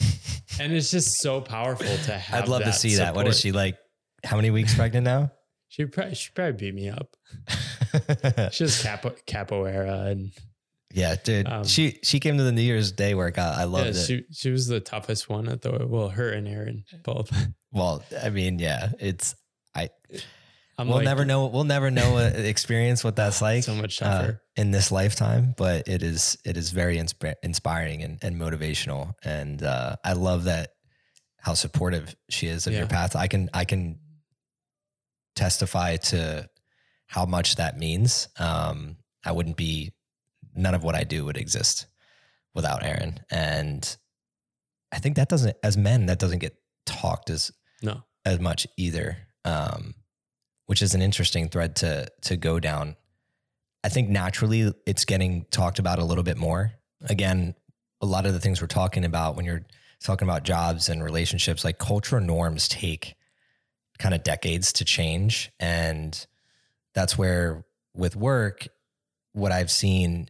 <laughs> and it's just so powerful to have. I'd love to see support. that. What is she like? How many weeks pregnant now? She probably she probably beat me up. <laughs> She's capo, capoeira and yeah, dude. Um, she she came to the New Year's Day workout. I loved yeah, it. She she was the toughest one at the well, her and Aaron both. well, I mean, yeah, it's I I'm we'll like, never know. We'll never know experience what that's <sighs> like. So much uh, tougher uh, in this lifetime, but it is it is very insp- inspiring and, and motivational. And uh, I love that how supportive she is of yeah. your path. I can I can testify to how much that means. Um, I wouldn't be none of what I do would exist without Aaron. And I think that doesn't as men that doesn't get talked as no as much either. Um, which is an interesting thread to to go down. I think naturally it's getting talked about a little bit more. Again, a lot of the things we're talking about when you're talking about jobs and relationships, like cultural norms take kind of decades to change. And that's where with work, what I've seen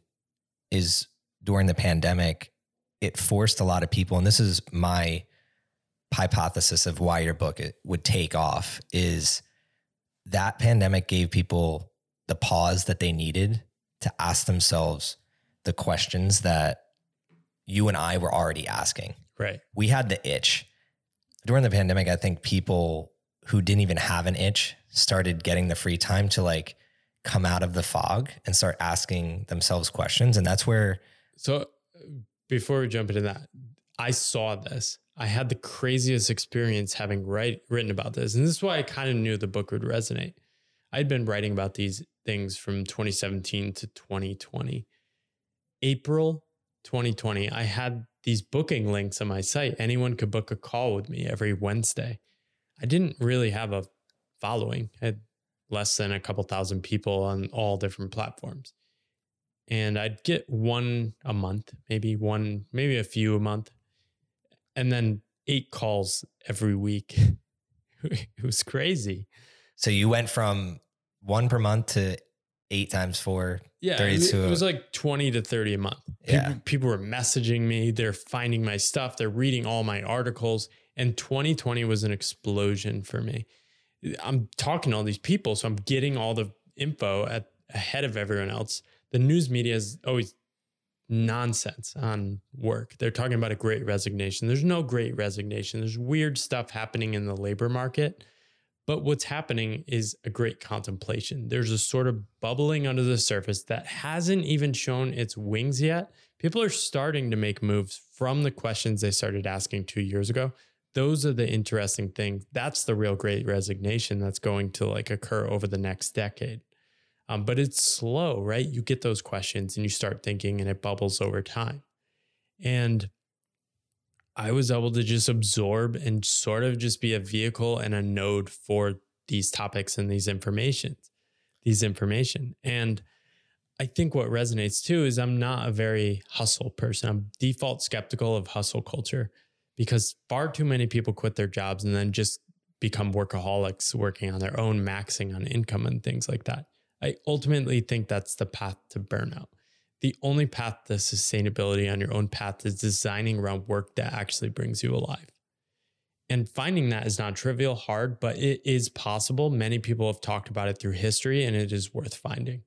is during the pandemic, it forced a lot of people, and this is my hypothesis of why your book would take off, is that pandemic gave people the pause that they needed to ask themselves the questions that you and I were already asking. Right. We had the itch. During the pandemic, I think people who didn't even have an itch started getting the free time to like come out of the fog and start asking themselves questions. And that's where. So uh, before we jump into that, I saw this I had the craziest experience having write, written about this. And this is why I kind of knew the book would resonate. I'd been writing about these things from 2017 to 2020. April 2020, I had these booking links on my site. Anyone could book a call with me every Wednesday. I didn't really have a following. I had less than a couple thousand people on all different platforms. And I'd get one a month, maybe one, maybe a few a month and then eight calls every week. <laughs> it was crazy. So you went from one per month to eight times four. Yeah, it, it was like 20 to 30 a month. People, yeah. people were messaging me. They're finding my stuff. They're reading all my articles. And 2020 was an explosion for me. I'm talking to all these people. So I'm getting all the info at ahead of everyone else. The news media is always nonsense on work. They're talking about a great resignation. There's no great resignation. There's weird stuff happening in the labor market, But what's happening is a great contemplation. There's a sort of bubbling under the surface that hasn't even shown its wings yet. People are starting to make moves from the questions they started asking two years ago. Those are the interesting things. That's the real great resignation that's going to like occur over the next decade. Um, but it's slow, right? You get those questions and you start thinking and it bubbles over time. And I was able to just absorb and sort of just be a vehicle and a node for these topics and these informations, these information. And I think what resonates too is I'm not a very hustle person. I'm default skeptical of hustle culture because far too many people quit their jobs and then just become workaholics working on their own, maxing on income and things like that. I ultimately think that's the path to burnout the only path to sustainability on your own path is designing around work that actually brings you alive. And finding that is not trivial, hard, but it is possible. Many people have talked about it through history, and it is worth finding.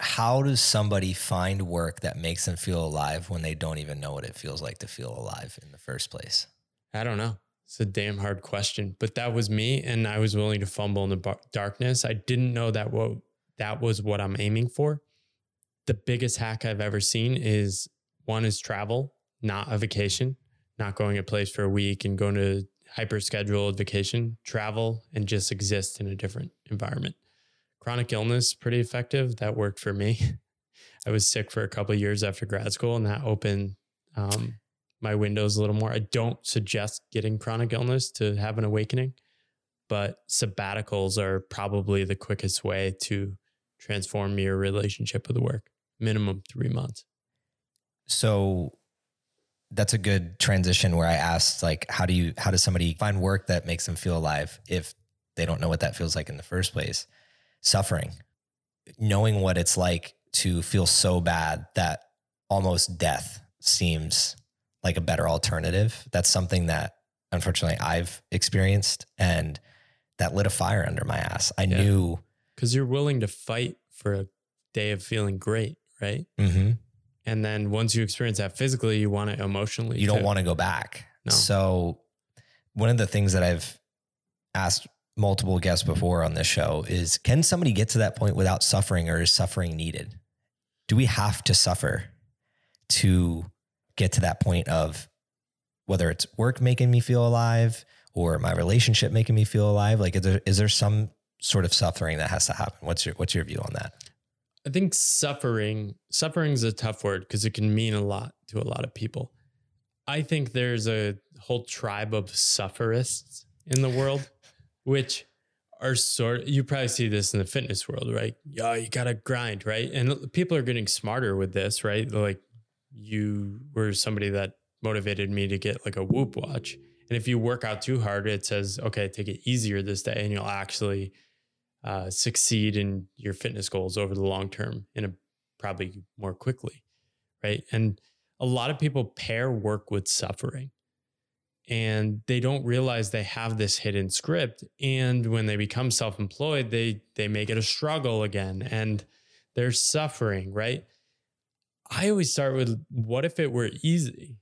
How does somebody find work that makes them feel alive when they don't even know what it feels like to feel alive in the first place? I don't know. It's a damn hard question, but that was me, and I was willing to fumble in the darkness. I didn't know that what that was what I'm aiming for the biggest hack I've ever seen is one is travel, not a vacation, not going a place for a week and going to hyper scheduled vacation, travel and just exist in a different environment. Chronic illness, pretty effective. That worked for me. <laughs> I was sick for a couple years after grad school, and that opened um, my windows a little more. I don't suggest getting chronic illness to have an awakening, but sabbaticals are probably the quickest way to transform your relationship with the work minimum three months. So that's a good transition where I asked like how do you how does somebody find work that makes them feel alive if they don't know what that feels like in the first place? Suffering. Knowing what it's like to feel so bad that almost death seems like a better alternative. That's something that unfortunately I've experienced and that lit a fire under my ass. I yeah. knew because you're willing to fight for a day of feeling great right? Mm-hmm. And then once you experience that physically, you want it emotionally. You don't want to go back. No. So, one of the things that I've asked multiple guests before on this show is can somebody get to that point without suffering or is suffering needed? Do we have to suffer to get to that point of whether it's work making me feel alive or my relationship making me feel alive? Like, is there, is there some sort of suffering that has to happen? What's your, what's your view on that? I think suffering, suffering is a tough word because it can mean a lot to a lot of people. I think there's a whole tribe of sufferists in the world, <laughs> which are sort you probably see this in the fitness world, right? Yeah, you gotta grind, right? And people are getting smarter with this, right? Like you were somebody that motivated me to get like a whoop watch. And if you work out too hard, it says, okay, take it easier this day and you'll actually uh, succeed in your fitness goals over the long term in a probably more quickly, right? And a lot of people pair work with suffering and they don't realize they have this hidden script and when they become self-employed they they make it a struggle again and they're suffering right? I always start with what if it were easy?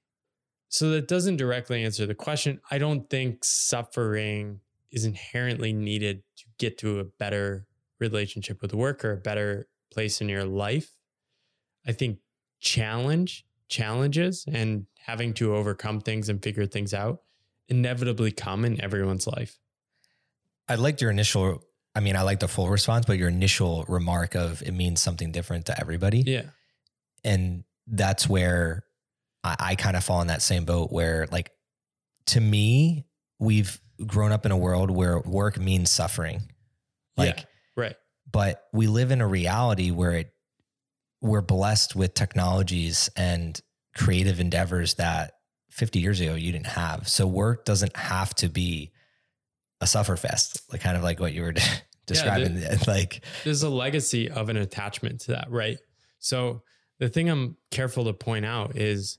So that doesn't directly answer the question. I don't think suffering is inherently needed get to a better relationship with work or a better place in your life. I think challenge, challenges, and having to overcome things and figure things out inevitably come in everyone's life. I liked your initial, I mean, I like the full response, but your initial remark of it means something different to everybody. Yeah. And that's where I, I kind of fall in that same boat where, like, to me, we've grown up in a world where work means suffering. Like, yeah, right. But we live in a reality where it, we're blessed with technologies and creative endeavors that 50 years ago you didn't have. So work doesn't have to be a suffer fest, like kind of like what you were <laughs> describing. Yeah, <laughs> like there's a legacy of an attachment to that, right? So the thing I'm careful to point out is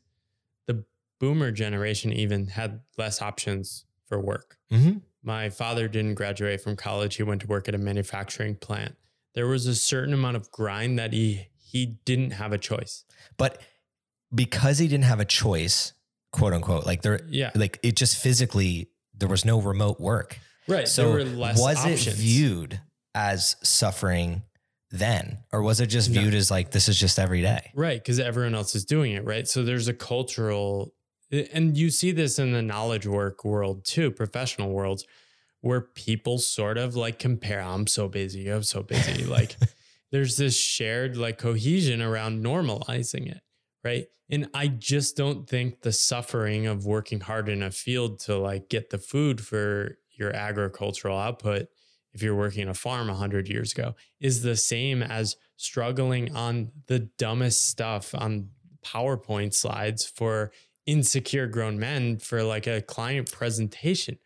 the boomer generation even had less options for work. Mm-hmm. My father didn't graduate from college. He went to work at a manufacturing plant. There was a certain amount of grind that he he didn't have a choice. But because he didn't have a choice, quote unquote, like there yeah. like it just physically there was no remote work. Right. So there were less was options. it viewed as suffering then, or was it just No. viewed as like this is just every day? Right, because everyone else is doing it, right? So there's a cultural, and you see this in the knowledge work world too, professional worlds, where people sort of like compare. I'm so busy. I'm so busy. <laughs> like there's this shared like cohesion around normalizing it, right? And I just don't think the suffering of working hard in a field to like get the food for your agricultural output if you're working in a farm 100 years ago is the same as struggling on the dumbest stuff on PowerPoint slides for insecure grown men for like a client presentation.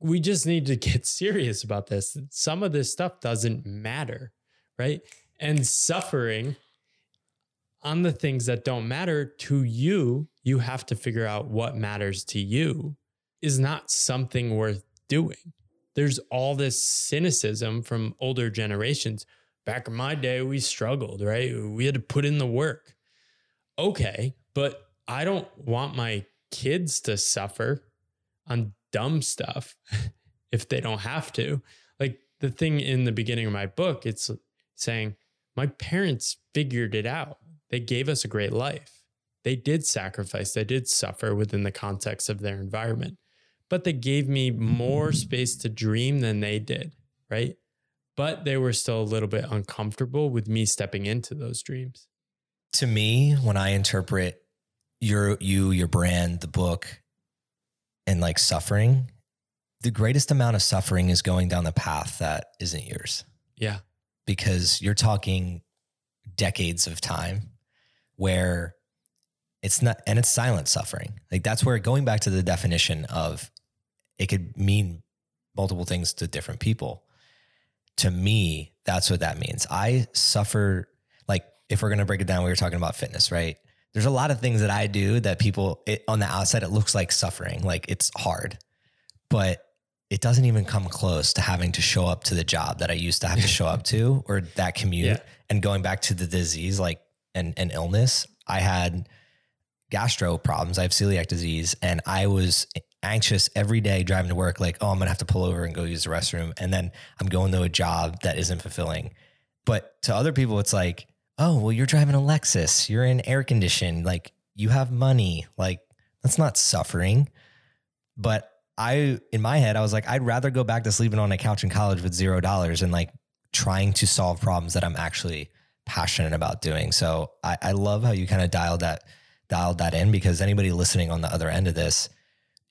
We just need to get <laughs> serious about this. Some of this stuff doesn't matter, right? And suffering on the things that don't matter to you, you have to figure out what matters to you is not something worth doing. There's all this cynicism from older generations. Back in my day, we struggled, right? We had to put in the work. Okay, but I don't want my kids to suffer on dumb stuff <laughs> if they don't have to. Like the thing in the beginning of my book, it's saying, my parents figured it out. They gave us a great life. They did sacrifice, they did suffer within the context of their environment, but they gave me more space to dream than they did, right? But they were still a little bit uncomfortable with me stepping into those dreams. To me, when I interpret your you, your brand, the book, and like suffering, the greatest amount of suffering is going down the path that isn't yours. Yeah. because you're talking decades of time where it's not and it's silent suffering like that's where going back to the definition of it could mean multiple things to different people to me that's what that means i suffer like if we're going to break it down we were talking about fitness right there's a lot of things that i do that people it, on the outside it looks like suffering like it's hard but it doesn't even come close to having to show up to the job that I used to have to show up to <laughs> or that commute. Yeah. And going back to the disease, like and, and illness, I had gastro problems. I have celiac disease and I was anxious every day driving to work, like, oh, I'm gonna have to pull over and go use the restroom. And then I'm going to a job that isn't fulfilling. But to other people, it's like, oh, well, you're driving a Lexus, you're in air conditioned, like you have money. Like that's not suffering. But I, in my head, I was like, I'd rather go back to sleeping on a couch in college with zero dollars and like trying to solve problems that I'm actually passionate about doing. So I, I love how you kind of dialed that, dialed that in because anybody listening on the other end of this,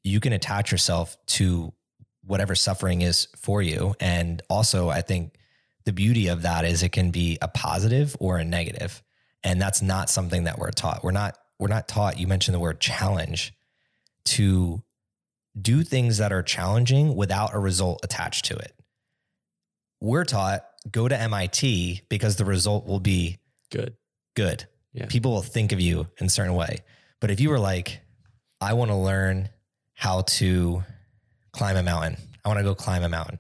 you can attach yourself to whatever suffering is for you. And also, I think the beauty of that is it can be a positive or a. And that's not something that we're taught. We're not, we're not taught, you mentioned the word challenge to do things that are challenging without a result attached to it. We're taught go to MIT because the result will be Good. good. Yeah. People will think of you in a certain way. But if you were like, I want to learn how to climb a mountain, I want to go climb a mountain.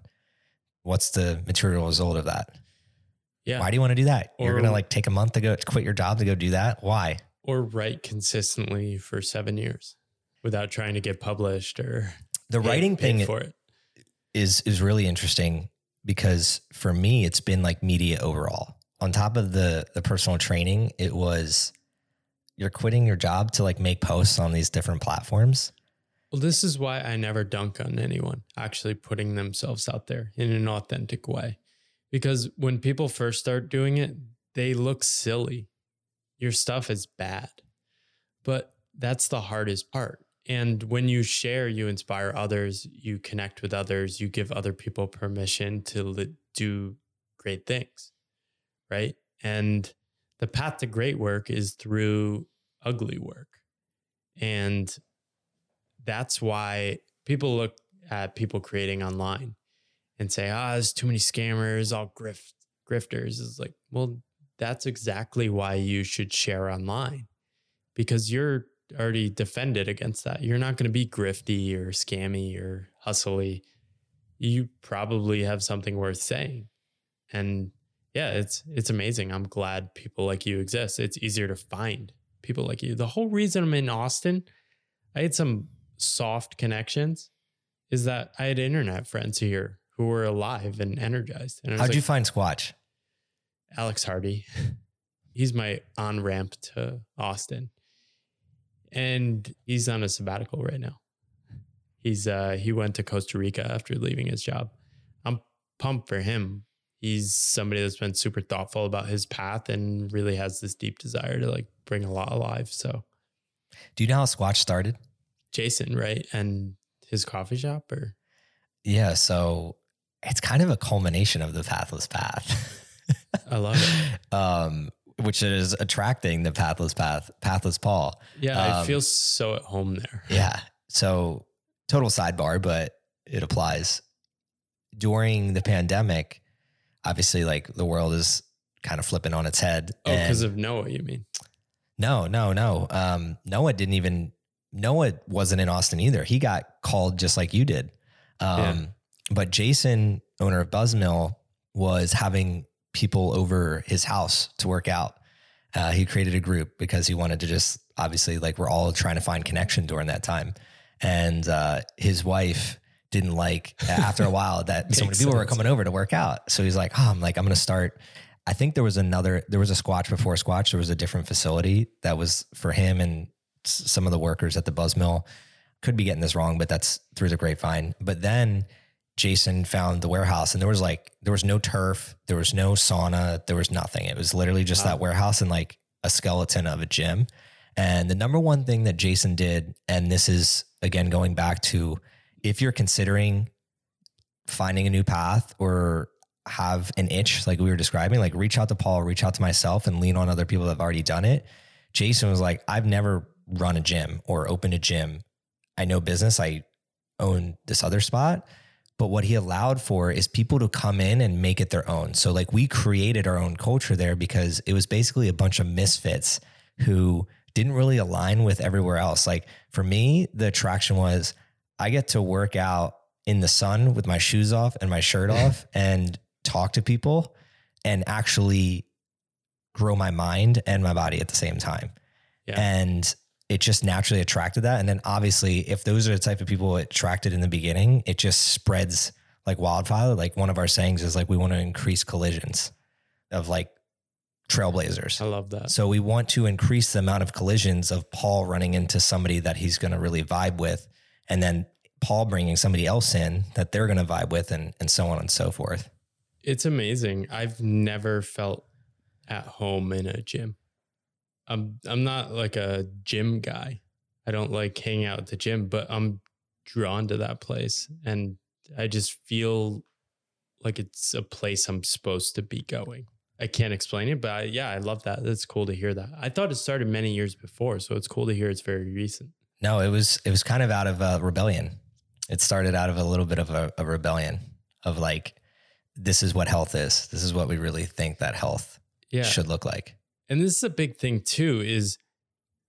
What's the material result of that? Yeah. Why do you want to do that? You're going to like take a month to go quit your job to go do that? Why? or write consistently for seven years without trying to get published or The pay- writing thing for it. is is really interesting because for me it's been like media overall. On top of the the personal training, it was you're quitting your job to like make posts on these different platforms. Well, this is why I never dunk on anyone actually putting themselves out there in an authentic way. Because when people first start doing it, they look silly. Your stuff is bad. But that's the hardest part. And when you share, you inspire others, you connect with others, you give other people permission to do great things. Right. And the path to great work is through ugly work. And that's why people look at people creating online and say, ah, there's too many scammers, all grift grifters. It's like, well, that's exactly why you should share online because you're already defended against that. You're not going to be grifty or scammy or hustly. You probably have something worth saying. And yeah, it's it's amazing. I'm glad people like you exist. It's easier to find people like you. The whole reason I'm in Austin, I had some soft connections is that I had internet friends here who were alive and energized. And How'd like, you find Squatch? Alex Hardy. <laughs> he's my on ramp to Austin. And he's on a sabbatical right now. He's uh he went to Costa Rica after leaving his job. I'm pumped for him. He's somebody that's been super thoughtful about his path and really has this deep desire to like bring a lot alive. So Do you know how Squatch started? Jason, right? And his coffee shop or Yeah, so it's kind of a culmination of the pathless path. I love it. <laughs> um, which is attracting the pathless path, pathless Paul. Yeah, I Um, feel so at home there. Yeah. So total sidebar, but it applies. During the pandemic, obviously, like the world is kind of flipping on its head. Oh, because of Noah, you mean? no, no, no. Um, Noah didn't even Noah wasn't in Austin either. He got called just like you did. Um, Yeah. but Jason, owner of Buzzmill, was having people over his house to work out. Uh, he created a group because he wanted to just obviously like we're all trying to find connection during that time. And uh, his wife didn't like after a <laughs> while that so many people were coming over to work out. So he's like, oh, I'm like, I'm going to start. I think there was another, there was a Squatch before Squatch. There was a different facility that was for him and some of the workers at the Buzz Mill. Could be getting this wrong, but that's through the grapevine. But then Jason found the warehouse and there was like, there was no turf, there was no sauna, there was nothing. It was literally just Wow. that warehouse and like a skeleton of a gym. And the number one thing that Jason did, and this is again going back to if you're considering finding a new path or have an itch, like we were describing, like reach out to Paul, reach out to myself, and lean on other people that have already done it. Jason was like, I've never run a gym or open a gym. I know business. I own this other spot. But what he allowed for is people to come in and make it their own. So, like, we created our own culture there because it was basically a bunch of misfits who didn't really align with everywhere else. Like, for me, the attraction was I get to work out in the sun with my shoes off and my shirt <laughs> off and talk to people and actually grow my mind and my body at the same time. Yeah. And it just naturally attracted that. And then obviously, if those are the type of people it attracted in the beginning, it just spreads like wildfire. Like one of our sayings is like, we want to increase collisions of like trailblazers. I love that. So we want to increase the amount of collisions of Paul running into somebody that he's going to really vibe with, and then Paul bringing somebody else in that they're going to vibe with, and and so on and so forth. It's amazing. I've never felt at home in a gym. I'm I'm not like a gym guy. I don't like hanging out at the gym, but I'm drawn to that place and I just feel like it's a place I'm supposed to be going. I can't explain it, but I, yeah, I love that. That's cool to hear that. I thought it started many years before, so it's cool to hear it's very recent. No, it was it was kind of out of a rebellion. It started out of a little bit of a, a rebellion of like, this is what health is. This is what we really think that health Yeah. should look like. And this is a big thing too is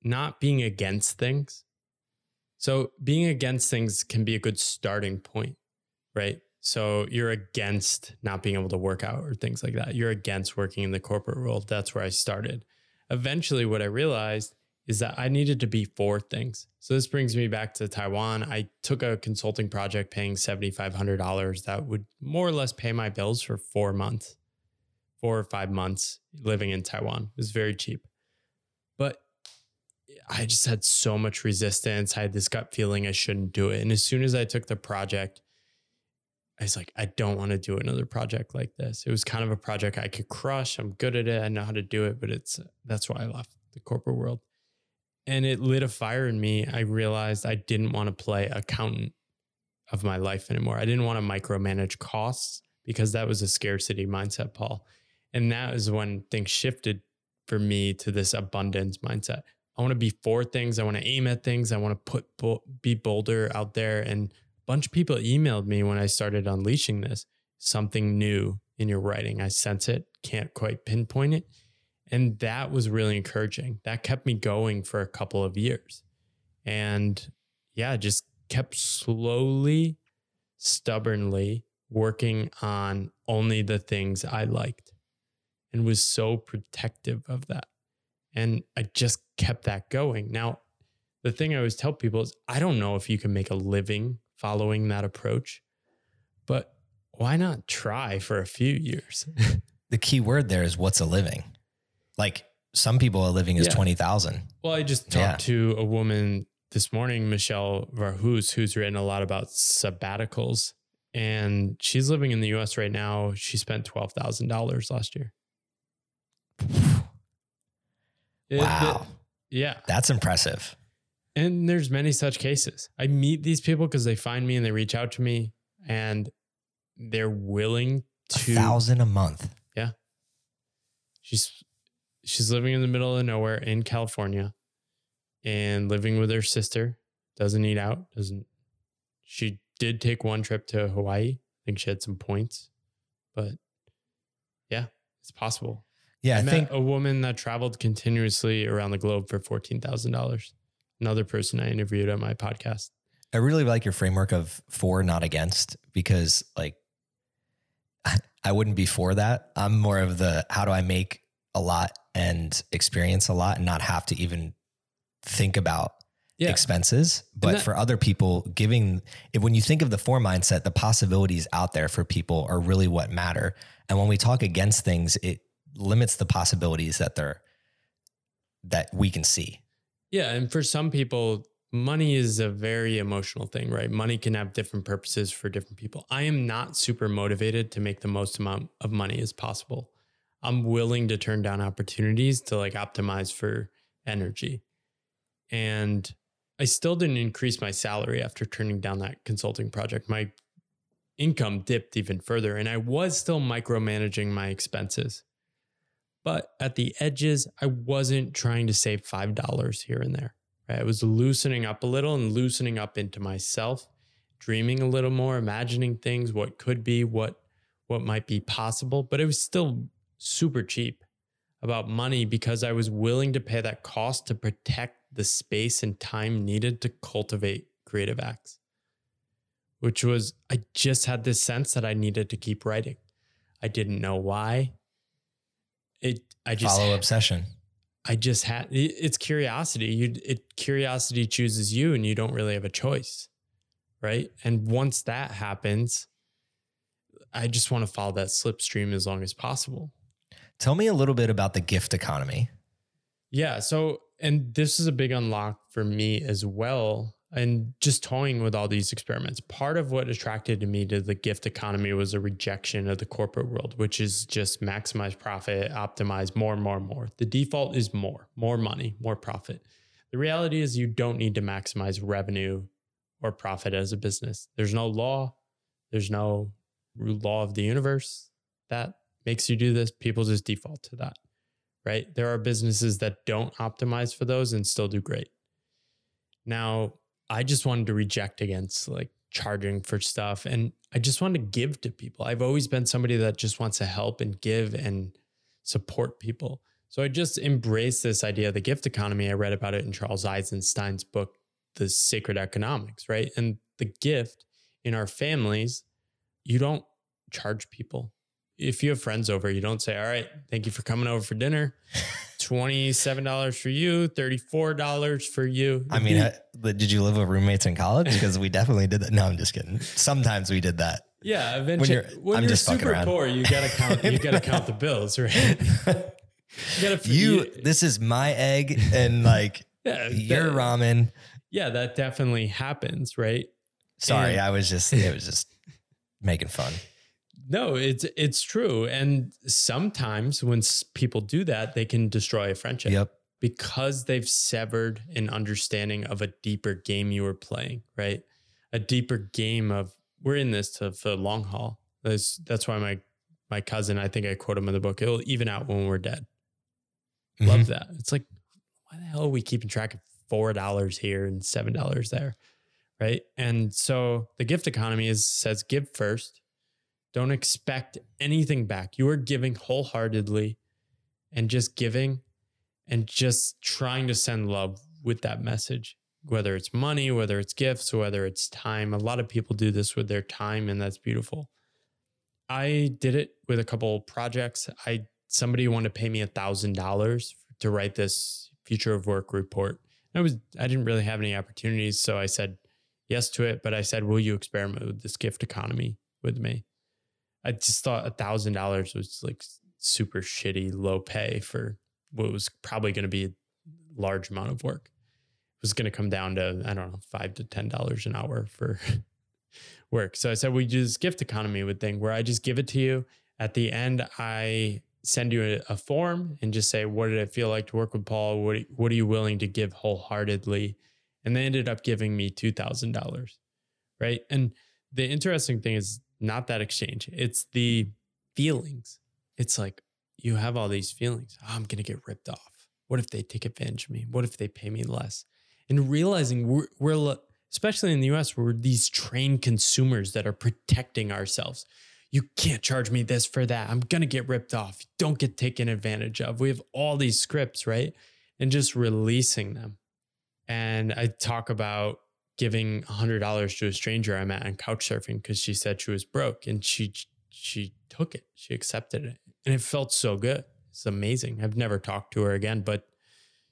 not being against things. So being against things can be a good starting point right? So you're against not being able to work out or things like that. You're against working in the corporate world. That's where i started. Eventually what i realized is that i needed to be for things. So this brings me back to taiwan. I took a consulting project paying $7500 that would more or less pay my bills for four months four or five months living in Taiwan. It was very cheap. But I just had so much resistance. I had this gut feeling I shouldn't do it. And as soon as I took the project, I was like, I don't want to do another project like this. It was kind of a project I could crush. I'm good at it. I know how to do it, but it's that's why I left the corporate world. And it lit a fire in me. I realized I didn't want to play accountant of my life anymore. I didn't want to micromanage costs because that was a scarcity mindset, Paul. And that is when things shifted for me to this abundance mindset. I want to be for things. I want to aim at things. I want to put be bolder out there. And a bunch of people emailed me when I started unleashing this. Something new in your writing. I sense it. Can't quite pinpoint it. And that was really encouraging. That kept me going for a couple of years. And yeah, just kept slowly, stubbornly working on only the things I liked and was so protective of that. And I just kept that going. Now, the thing I always tell people is I don't know if you can make a living following that approach. But why not try for a few years? <laughs> The key word there is what's a living. Like some people a living is Yeah. 20,000. well, I just Yeah. talked to a woman this morning, Michelle Varhus, who's written a lot about sabbaticals. And she's living in the US right now. She spent $12,000 last year. It- Wow. it- yeah. That's impressive. And there's many such cases. I meet these people because they find me and they reach out to me and they're willing A to thousand a month. Yeah. She's she's living in the middle of nowhere in California and living with her sister. Doesn't eat out. Doesn't she did take one trip to Hawaii. I think she had some points. But yeah, it's possible. Yeah, I, I, met think a woman that traveled continuously around the globe for fourteen thousand dollars. Another person I interviewed on my podcast. I really like your framework of for, not against, because like <laughs> I wouldn't be for that. I'm more of the how do I make a lot and experience a lot and not have to even think about Yeah. expenses. But that- for other people, giving if, when you think of the for mindset, the possibilities out there for people are really what matter. And when we talk against things, it limits the possibilities that they're that we can see. Yeah, and for some people, money is a very emotional thing, right? Money can have different purposes for different people. I am not super motivated to make the most amount of money as possible. I'm willing to turn down opportunities to like optimize for energy. And I still didn't increase my salary after turning down that consulting project. My income dipped even further, and I was still micromanaging my expenses. But at the edges, I wasn't trying to save $5 here and there. Right? I was loosening up a little and loosening up into myself, dreaming a little more, imagining things, what could be, what what might be possible, but it was still super cheap about money because I was willing to pay that cost to protect the space and time needed to cultivate creative acts. Which was I just had this sense that I needed to keep writing. I didn't know why. It I just Follow obsession. I just had it- it's curiosity. You it curiosity chooses you and you don't really have a choice. Right? And once that happens, I just want to follow that slipstream as long as possible. Tell me a little bit about the gift economy. Yeah. So, and this is a big unlock for me as well. And just toying with all these experiments. Part of what attracted me to the gift economy was a rejection of the corporate world, which is just maximize profit, optimize more, more, more. The default is more, more money, more profit. The reality is you don't need to maximize revenue or profit as a business. There's no law, there's no law of the universe that makes you do this. People just default to that right? There are businesses that don't optimize for those and still do great. Now, I just wanted to reject against like charging for stuff and I just wanted to give to people. I've always been somebody that just wants to help and give and support people. So I just embraced this idea of the gift economy. I read about it in Charles Eisenstein's book, The Sacred Economics, right? And the gift in our families, you don't charge people if you have friends over, you don't say, All right, thank you for coming over for dinner. <laughs> $27 for you, $34 for you. I mean, did you live with roommates in college? <laughs> Because we definitely did that. No, I'm just kidding. Sometimes we did that. yeah, eventually you're- when I'm you're just super poor, you gotta count you gotta <laughs> count the bills, right? You gotta You, this is my egg, and like <laughs> yeah, your that- ramen. yeah, that definitely happens, right? Sorry, And- I was just it was just making fun. No, it's it's true. And sometimes when s- people do that, they can destroy a friendship. Yep. because they've severed an understanding of a deeper game you were playing, right? A deeper game of we're in this to for the long haul. That's that's why my my cousin, I think I quote him in the book, it'll even out when we're dead. Mhm. Love that. It's like, why the hell are we keeping track of four dollars here and seven dollars there? Right. And so the gift economy is says give first. Don't expect anything back. You are giving wholeheartedly and just giving and just trying to send love with that message, whether it's money, whether it's gifts, whether it's time. A lot of people do this with their time, and that's beautiful. I did it with a couple projects. I somebody wanted to pay me a thousand dollars to write this future of work report. I was I didn't really have any opportunities, so I said yes to it, but I said, "Will you experiment with this gift economy with me?" I just thought a thousand dollars was like super shitty, low pay for what was probably going to be a large amount of work. It was going to come down to I don't know five to ten dollars an hour for <laughs> work. So I said, "We do this gift economy with thing where I just give it to you." At the end, I send you a, a, form and just say, what did it feel like to work with Paul? What, what are you willing to give wholeheartedly? And they ended up giving me $2,000. Right. And the interesting thing is not that exchange, it's the feelings. It's like you have all these feelings. Oh, I'm going to get ripped off. What if they take advantage of me? What if they pay me less? And realizing we're, we're especially in the US, we're these trained consumers that are protecting ourselves you can't charge me this for that. I'm going to get ripped off. Don't get taken advantage of. We have all these scripts, right? And just releasing them. And I talk about giving $100 to a stranger I met on couch surfing because she said she was broke and she she took it. She accepted it. And it felt so good. It's amazing. I've never talked to her again, but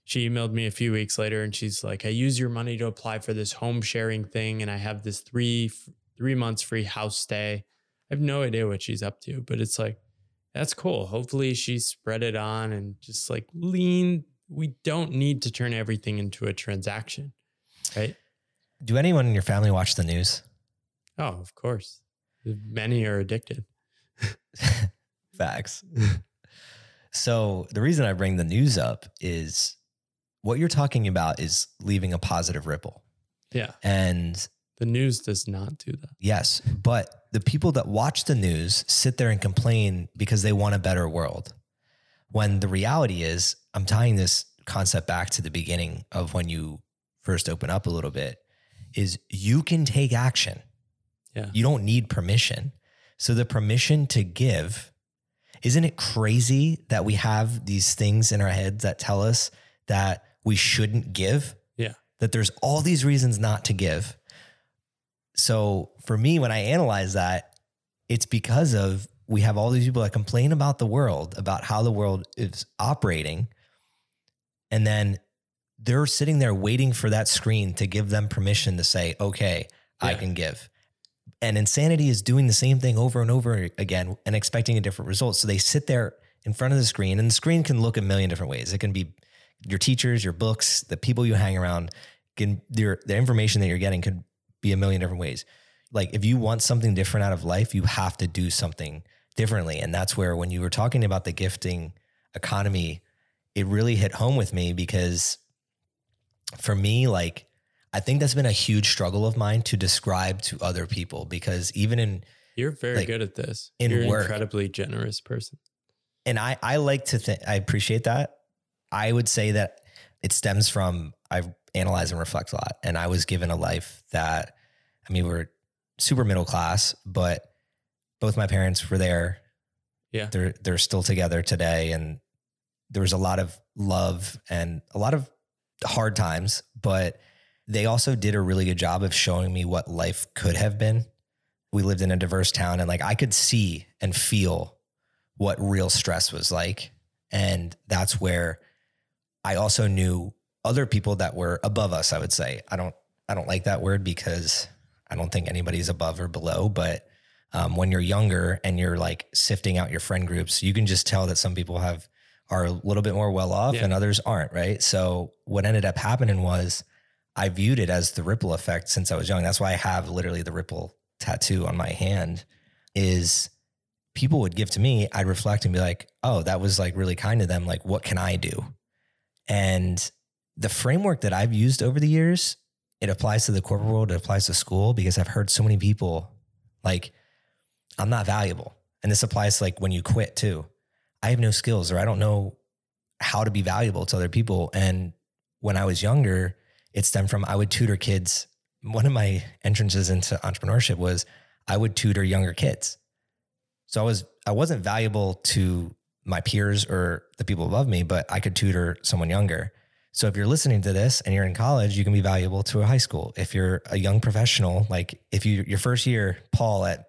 she emailed me a few weeks later and she's like, "I use your money to apply for this home sharing thing and I have this 3 3 months free house stay." I have no idea what she's up to, but it's like, that's cool. Hopefully she spread it on and just like lean. We don't need to turn everything into a transaction, right? Do anyone in your family watch the news? Oh, of course. Many are addicted. <laughs> Facts. so the reason I bring the news up is what you're talking about is leaving a positive ripple. Yeah. And the news does not do that. Yes. But the people that watch the news sit there and complain because they want a better world. When the reality is, I'm tying this concept back to the beginning of when you first open up a little bit, is you can take action. Yeah. You don't need permission. So the permission to give, isn't it crazy that we have these things in our heads that tell us that we shouldn't give? Yeah. That there's all these reasons not to give. So for me, when I analyze that, it's because of we have all these people that complain about the world, about how the world is operating. And then they're sitting there waiting for that screen to give them permission to say, okay, yeah. I can give. And insanity is doing the same thing over and over again and expecting a different result. So they sit there in front of the screen, and the screen can look a million different ways. It can be your teachers, your books, the people you hang around, can your the information that you're getting could be a million different ways. Like if you want something different out of life, you have to do something differently. And that's where when you were talking about the gifting economy, it really hit home with me because for me, like I think that's been a huge struggle of mine to describe to other people because even in you're very like, good at this. In you're work, incredibly generous person. And I I like to think I appreciate that. I would say that it stems from I analyze and reflect a lot. And I was given a life that, I mean, we're super middle class, but both my parents were there. Yeah. They're, they're still together today. And there was a lot of love and a lot of hard times, but they also did a really good job of showing me what life could have been. We lived in a diverse town and like I could see and feel what real stress was like. And that's where I also knew other people that were above us, I would say. I don't I don't like that word because I don't think anybody's above or below, but um, when you're younger and you're like sifting out your friend groups, you can just tell that some people have are a little bit more well off yeah. and others aren't, right? So what ended up happening was I viewed it as the ripple effect since I was young. That's why I have literally the ripple tattoo on my hand is people would give to me, I'd reflect and be like, "Oh, that was like really kind of them. Like what can I do?" And the framework that I've used over the years, it applies to the corporate world, it applies to school because I've heard so many people like, I'm not valuable. And this applies to like when you quit too. I have no skills or I don't know how to be valuable to other people. And when I was younger, it stemmed from I would tutor kids. One of my entrances into entrepreneurship was I would tutor younger kids. So I was I wasn't valuable to my peers or the people above me, but I could tutor someone younger. So if you're listening to this and you're in college, you can be valuable to a high school. If you're a young professional, like if you your first year, Paul at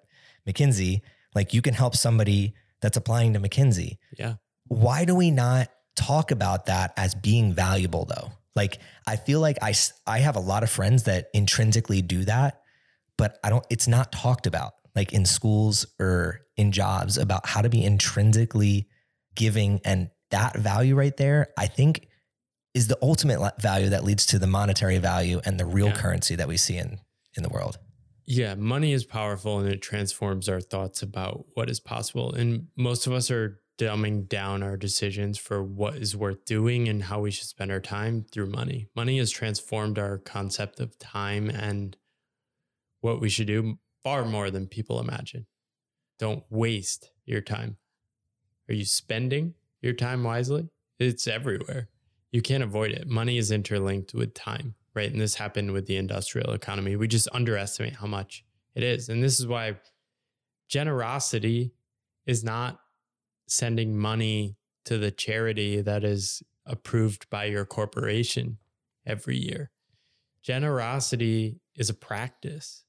McKinsey, like you can help somebody that's applying to McKinsey. Yeah. Why do we not talk about that as being valuable though? Like I feel like I I have a lot of friends that intrinsically do that, but I don't it's not talked about like in schools or in jobs about how to be intrinsically giving and that value right there, I think is the ultimate value that leads to the monetary value and the real yeah. currency that we see in in the world. Yeah, money is powerful and it transforms our thoughts about what is possible. And most of us are dumbing down our decisions for what is worth doing and how we should spend our time through money. Money has transformed our concept of time and what we should do far more than people imagine. Don't waste your time. Are you spending your time wisely? It's everywhere. You can't avoid it. Money is interlinked with time, right? And this happened with the industrial economy. We just underestimate how much it is. And this is why generosity is not sending money to the charity that is approved by your corporation every year. Generosity is a practice.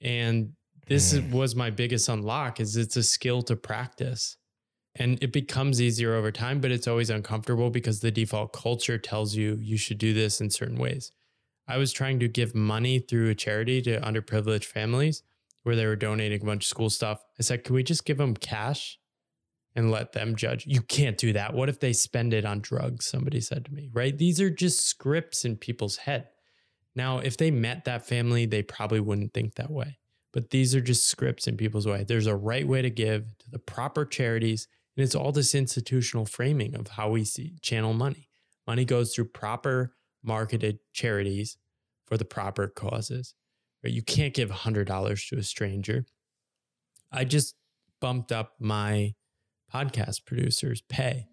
And this mm. was my biggest unlock is it's a skill to practice. And it becomes easier over time, but it's always uncomfortable because the default culture tells you you should do this in certain ways. I was trying to give money through a charity to underprivileged families where they were donating a bunch of school stuff. I said, can we just give them cash and let them judge? You can't do that. What if they spend it on drugs? Somebody said to me, right? These are just scripts in people's head. Now, if they met that family, they probably wouldn't think that way. But these are just scripts in people's way. There's a right way to give to the proper charities. And it's all this institutional framing of how we see channel money. Money goes through proper marketed charities for the proper causes. Right? You can't give $100 to a stranger. I just bumped up my podcast producer's pay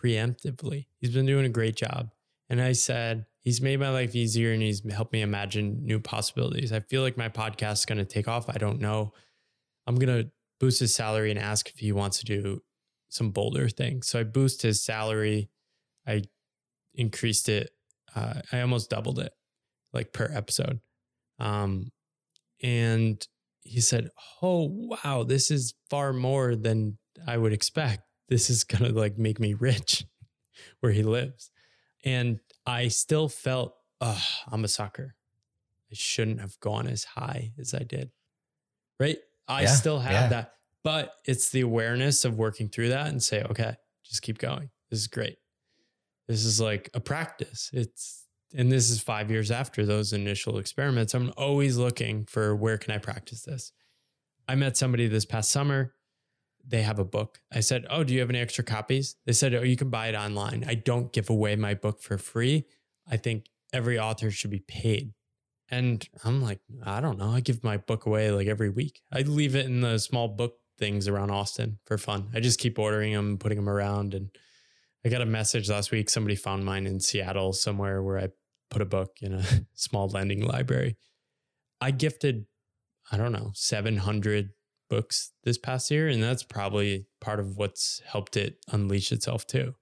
preemptively. He's been doing a great job. And I said, he's made my life easier and he's helped me imagine new possibilities. I feel like my podcast is going to take off. I don't know. I'm going to boost his salary and ask if he wants to do some bolder things. So I boost his salary. I increased it. Uh, I almost doubled it like per episode. Um, and he said, Oh, wow, this is far more than I would expect. This is going to like make me rich <laughs> where he lives. And I still felt, oh, I'm a sucker. I shouldn't have gone as high as I did. Right. I yeah, still have yeah. that, but it's the awareness of working through that and say, okay, just keep going. This is great. This is like a practice. It's, and this is five years after those initial experiments. I'm always looking for where can I practice this? I met somebody this past summer they have a book. I said, Oh, do you have any extra copies? They said, Oh, you can buy it online. I don't give away my book for free. I think every author should be paid. And I'm like, I don't know. I give my book away like every week. I leave it in the small book things around Austin for fun. I just keep ordering them, putting them around. And I got a message last week. Somebody found mine in Seattle somewhere where I put a book in a <laughs> small lending library. I gifted, I don't know, 700 books this past year. And that's probably part of what's helped it unleash itself too.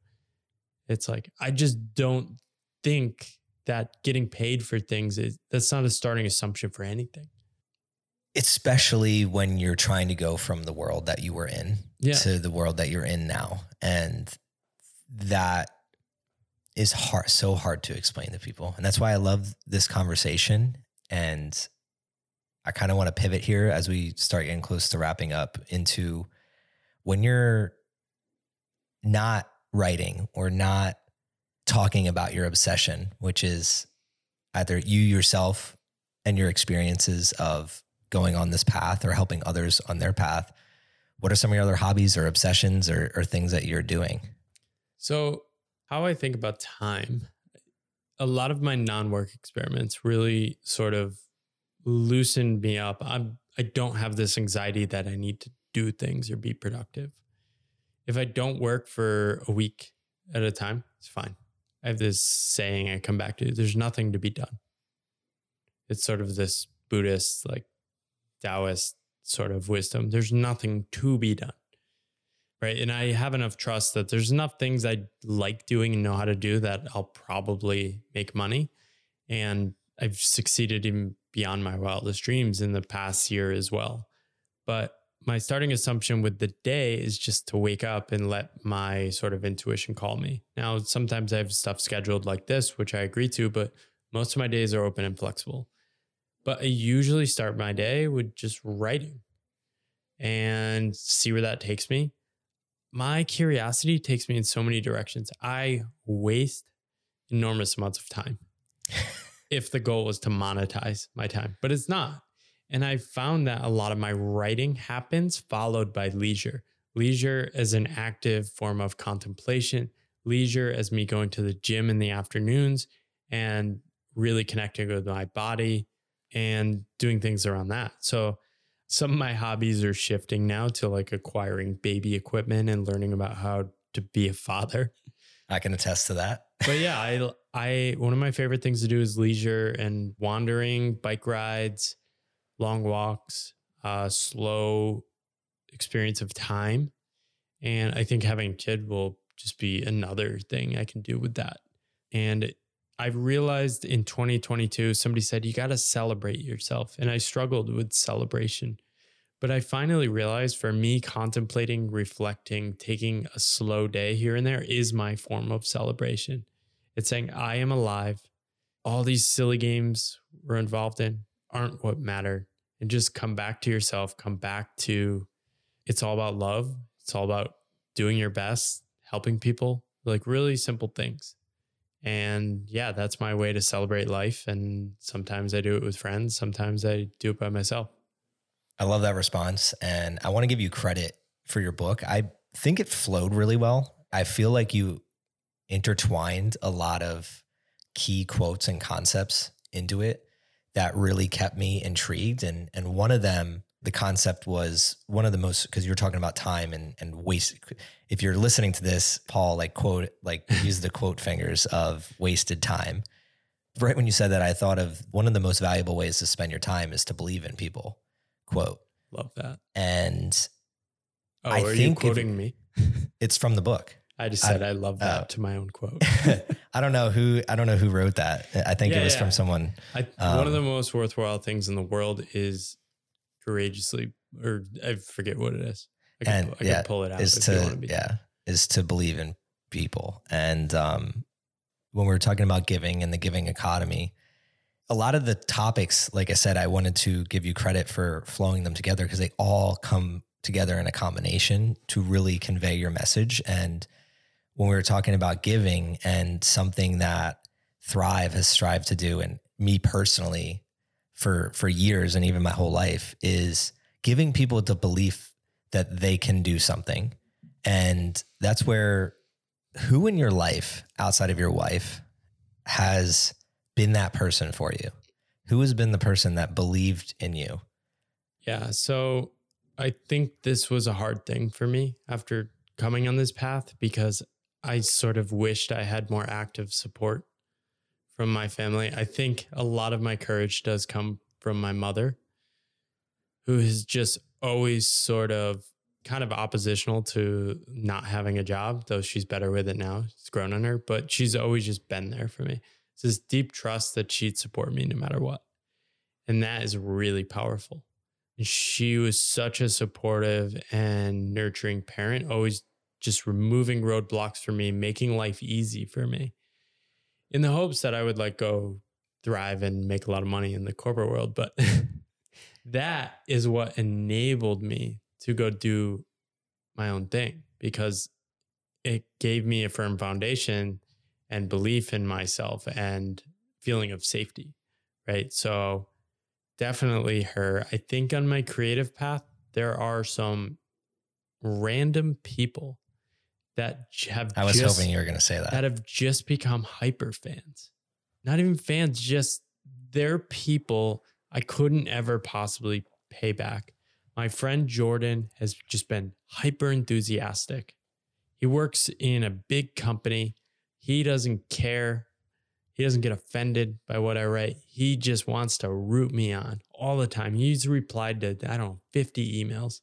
It's like, I just don't think that getting paid for things is that's not a starting assumption for anything. Especially when you're trying to go from the world that you were in yeah. to the world that you're in now. And that is hard, so hard to explain to people. And that's why I love this conversation. And I kind of want to pivot here as we start getting close to wrapping up into when you're not writing or not talking about your obsession, which is either you yourself and your experiences of going on this path or helping others on their path. What are some of your other hobbies or obsessions or, or things that you're doing? So, how I think about time, a lot of my non work experiments really sort of loosened me up. I'm I don't have this anxiety that I need to do things or be productive. If I don't work for a week at a time, it's fine. I have this saying I come back to there's nothing to be done. It's sort of this Buddhist, like Taoist sort of wisdom. There's nothing to be done. Right. And I have enough trust that there's enough things I like doing and know how to do that I'll probably make money. And I've succeeded in beyond my wildest dreams in the past year as well. But my starting assumption with the day is just to wake up and let my sort of intuition call me. Now, sometimes I have stuff scheduled like this, which I agree to, but most of my days are open and flexible. But I usually start my day with just writing and see where that takes me. My curiosity takes me in so many directions. I waste enormous amounts of time <laughs> if the goal was to monetize my time, but it's not. And I found that a lot of my writing happens followed by leisure. Leisure as an active form of contemplation, leisure as me going to the gym in the afternoons and really connecting with my body and doing things around that. So some of my hobbies are shifting now to like acquiring baby equipment and learning about how to be a father. I can attest to that. but yeah, I I one of my favorite things to do is leisure and wandering, bike rides, long walks, uh, slow experience of time. And I think having a kid will just be another thing I can do with that. And I've realized in 2022, somebody said, you got to celebrate yourself. And I struggled with celebration. But I finally realized for me, contemplating, reflecting, taking a slow day here and there is my form of celebration. It's saying, I am alive. All these silly games we're involved in aren't what matter. And just come back to yourself, come back to it's all about love. It's all about doing your best, helping people, like really simple things. And yeah, that's my way to celebrate life. And sometimes I do it with friends, sometimes I do it by myself. I love that response. And I want to give you credit for your book. I think it flowed really well. I feel like you intertwined a lot of key quotes and concepts into it that really kept me intrigued. And, and one of them the concept was one of the most because you're talking about time and and waste. If you're listening to this, Paul, like quote, like <laughs> use the quote fingers of wasted time. Right when you said that, I thought of one of the most valuable ways to spend your time is to believe in people. Quote. Love that. And oh, I are you quoting if, me? <laughs> It's from the book. I just said I, I love that uh, to my own quote. <laughs> I don't know who I don't know who wrote that. I think yeah, it was yeah. from someone. I, um, one of the most worthwhile things in the world is courageously, or I forget what it is. I can, and, I can yeah, pull it out. Is to yeah, is to believe in people. And um, when we were talking about giving and the giving economy, a lot of the topics, like I said, I wanted to give you credit for flowing them together because they all come together in a combination to really convey your message. And when we were talking about giving and something that Thrive has strived to do, and me personally, for for years and even my whole life is giving people the belief that they can do something. And that's where who in your life outside of your wife has been that person for you? Who has been the person that believed in you? Yeah, so I think this was a hard thing for me after coming on this path because I sort of wished I had more active support from my family. I think a lot of my courage does come from my mother, who has just always sort of kind of oppositional to not having a job, though she's better with it now. It's grown on her, but she's always just been there for me. It's this deep trust that she'd support me no matter what. And that is really powerful. And she was such a supportive and nurturing parent, always just removing roadblocks for me, making life easy for me in the hopes that I would like go thrive and make a lot of money in the corporate world. But <laughs> that is what enabled me to go do my own thing because it gave me a firm foundation and belief in myself and feeling of safety. Right. So definitely her. I think on my creative path, there are some random people that have I was just, hoping you were going to say that. That have just become hyper fans. Not even fans, just they're people I couldn't ever possibly pay back. My friend Jordan has just been hyper enthusiastic. He works in a big company. He doesn't care. He doesn't get offended by what I write. He just wants to root me on all the time. He's replied to, I don't know, 50 emails.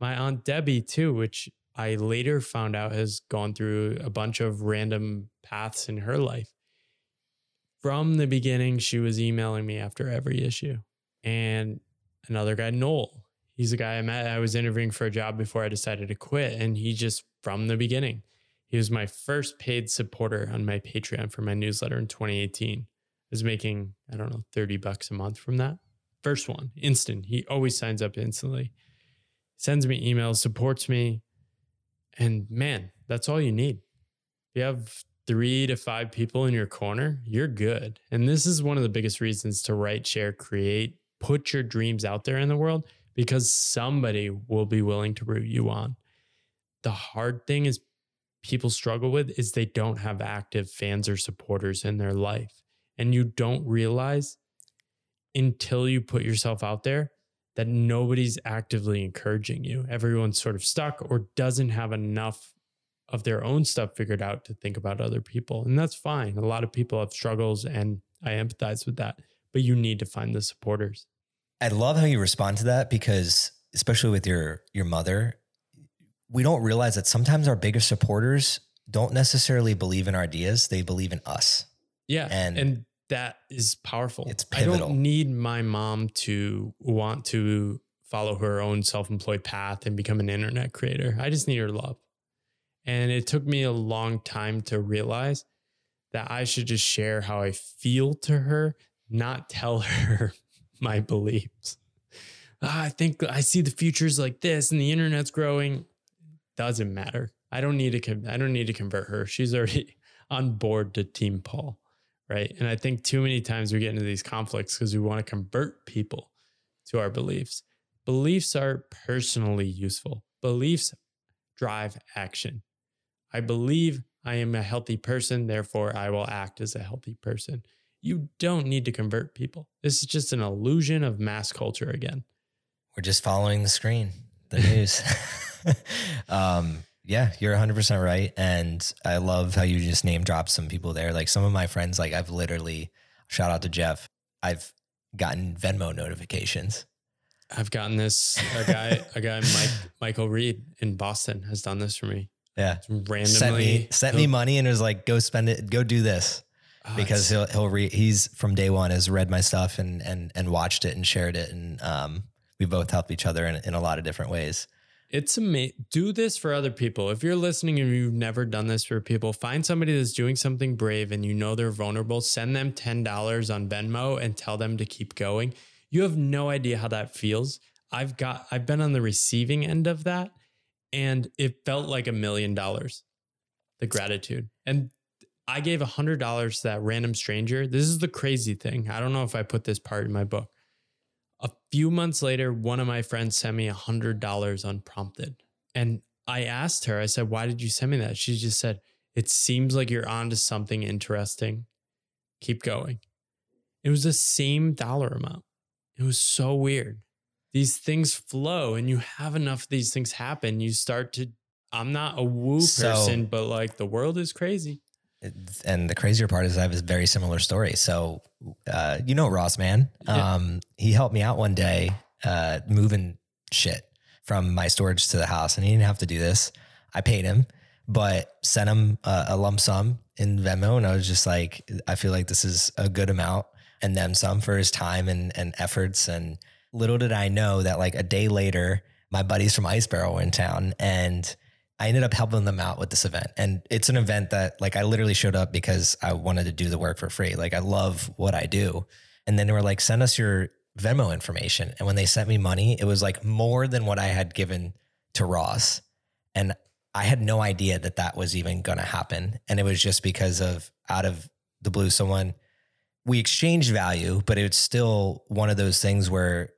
My Aunt Debbie, too, which I later found out has gone through a bunch of random paths in her life. From the beginning, she was emailing me after every issue. And another guy, Noel, He's a guy I met. I was interviewing for a job before I decided to quit. And he just, from the beginning, he was my first paid supporter on my Patreon for my newsletter in 2018. I was making, I don't know, 30 bucks a month from that. First one, instant. He always signs up instantly, sends me emails, supports me. And man, that's all you need. If you have three to five people in your corner, you're good. And this is one of the biggest reasons to write, share, create, put your dreams out there in the world because somebody will be willing to root you on. The hard thing is people struggle with is they don't have active fans or supporters in their life. And you don't realize until you put yourself out there that nobody's actively encouraging you. Everyone's sort of stuck or doesn't have enough of their own stuff figured out to think about other people. And that's fine. A lot of people have struggles and I empathize with that, but you need to find the supporters. I love how you respond to that because especially with your your mother, we don't realize that sometimes our biggest supporters don't necessarily believe in our ideas, they believe in us. Yeah. And- And, that is powerful. It's pivotal. I don't need my mom to want to follow her own self-employed path and become an internet creator. I just need her love. And it took me a long time to realize that I should just share how I feel to her, not tell <laughs> her my beliefs. "Ah, I think I see the futures like this and the internet's growing. Doesn't matter. I don't need to I don't need to convert her. She's already <laughs> on board to team Paul, right? And I think too many times we get into these conflicts because we want to convert people to our beliefs. Beliefs are personally useful. Beliefs drive action. I believe I am a healthy person, therefore I will act as a healthy person. You don't need to convert people. This is just an illusion of mass culture again. We're just following the screen, the news. <laughs> um, yeah, you're 100% right. And I love how you just name dropped some people there. Like some of my friends, like I've literally, shout out to Jeff, I've gotten Venmo notifications. I've gotten this a guy a guy Mike Michael Reed in Boston has done this for me. Yeah. Randomly Sent me, sent me money and was like, go spend it, go do this. Oh, because he'll he'll read he's from day one has read my stuff and and and watched it and shared it and um we both help each other in, in a lot of different ways It's amazing. Do this for other people. If you're listening and you've never done this for people, find somebody that's doing something brave and you know they're vulnerable. Send them $10 on Venmo and tell them to keep going. You have no idea how that feels. I've got, I've been on the receiving end of that and it felt like a million dollars, the gratitude. And I gave a hundred dollars to that random stranger. This is the crazy thing. I don't know if I put this part in my book. A few months later, one of my friends sent me a hundred dollars unprompted. And I asked her, I said, why did you send me that? She just said, it seems like you're onto something interesting. Keep going. It was the same dollar amount. It was so weird. These things flow and you have enough of these things happen. You start to, I'm not a woo So- person, but like the world is crazy. And the crazier part is I have a very similar story. So, uh, you know, Ross, man, Yeah. um, he helped me out one day, uh, moving shit from my storage to the house, and he didn't have to do this. I paid him, but sent him a, a lump sum in Venmo, and I was just like, I feel like this is a good amount, and then some for his time and and efforts. And little did I know that like a day later, my buddies from Ice Barrel were in town, and I ended up helping them out with this event. And it's an event that like I literally showed up because I wanted to do the work for free. Like I love what I do. And then they were like, send us your Venmo information. And when they sent me money, it was like more than what I had given to Ross. And I had no idea that that was even going to happen. And it was just because of out of the blue, someone we exchanged value, but it's still one of those things where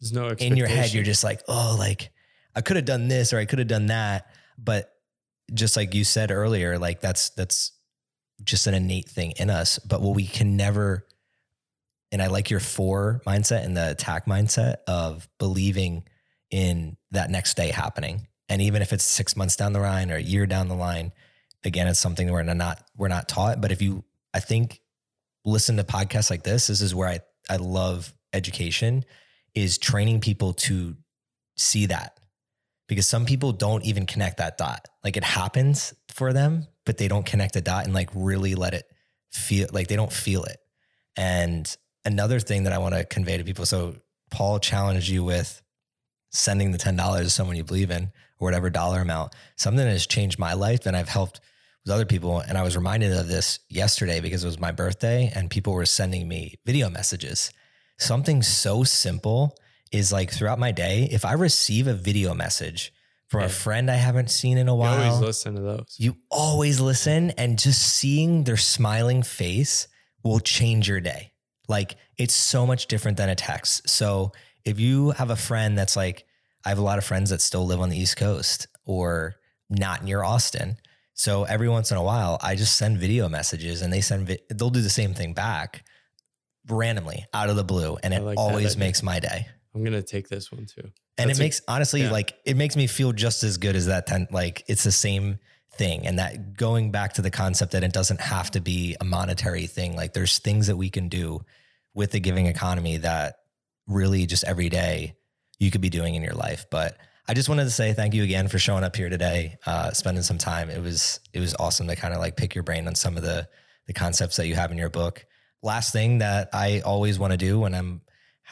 There's no in your head you're just like oh like i could have done this or i could have done that but just like you said earlier like that's that's just an innate thing in us but what we can never and i like your for mindset and the attack mindset of believing in that next day happening. And even if it's six months down the line or a year down the line again it's something we're not we're not taught but if you i think listen to podcasts like this this is where i i love education is training people to see that because some people don't even connect that dot. Like it happens for them, but they don't connect the dot and like really let it feel like they don't feel it. And another thing that I want to convey to people so Paul challenged you with sending the $10 to someone you believe in or whatever dollar amount, something that has changed my life and I've helped with other people. And I was reminded of this yesterday because it was my birthday and people were sending me video messages. Something so simple is like throughout my day, if I receive a video message from Yeah. a friend I haven't seen in a while, You always listen to those. you always listen and just seeing their smiling face will change your day. Like it's so much different than a text. So if you have a friend that's like, I have a lot of friends that still live on the East Coast or not near Austin. So every once in a while, I just send video messages and they send, vi- they'll do the same thing back randomly out of the blue. And it like always makes my day. I'm gonna take this one too. And That's it a- makes honestly yeah. like it makes me feel just as good as that ten like it's the same thing. And that going back to the concept that it doesn't have to be a monetary thing. Like there's things that we can do with the giving economy that really just every day you could be doing in your life. But I just wanted to say thank you again for showing up here today, uh, spending some time. It was it was awesome to kind of like pick your brain on some of the the concepts that you have in your book. Last thing that I always want to do when I'm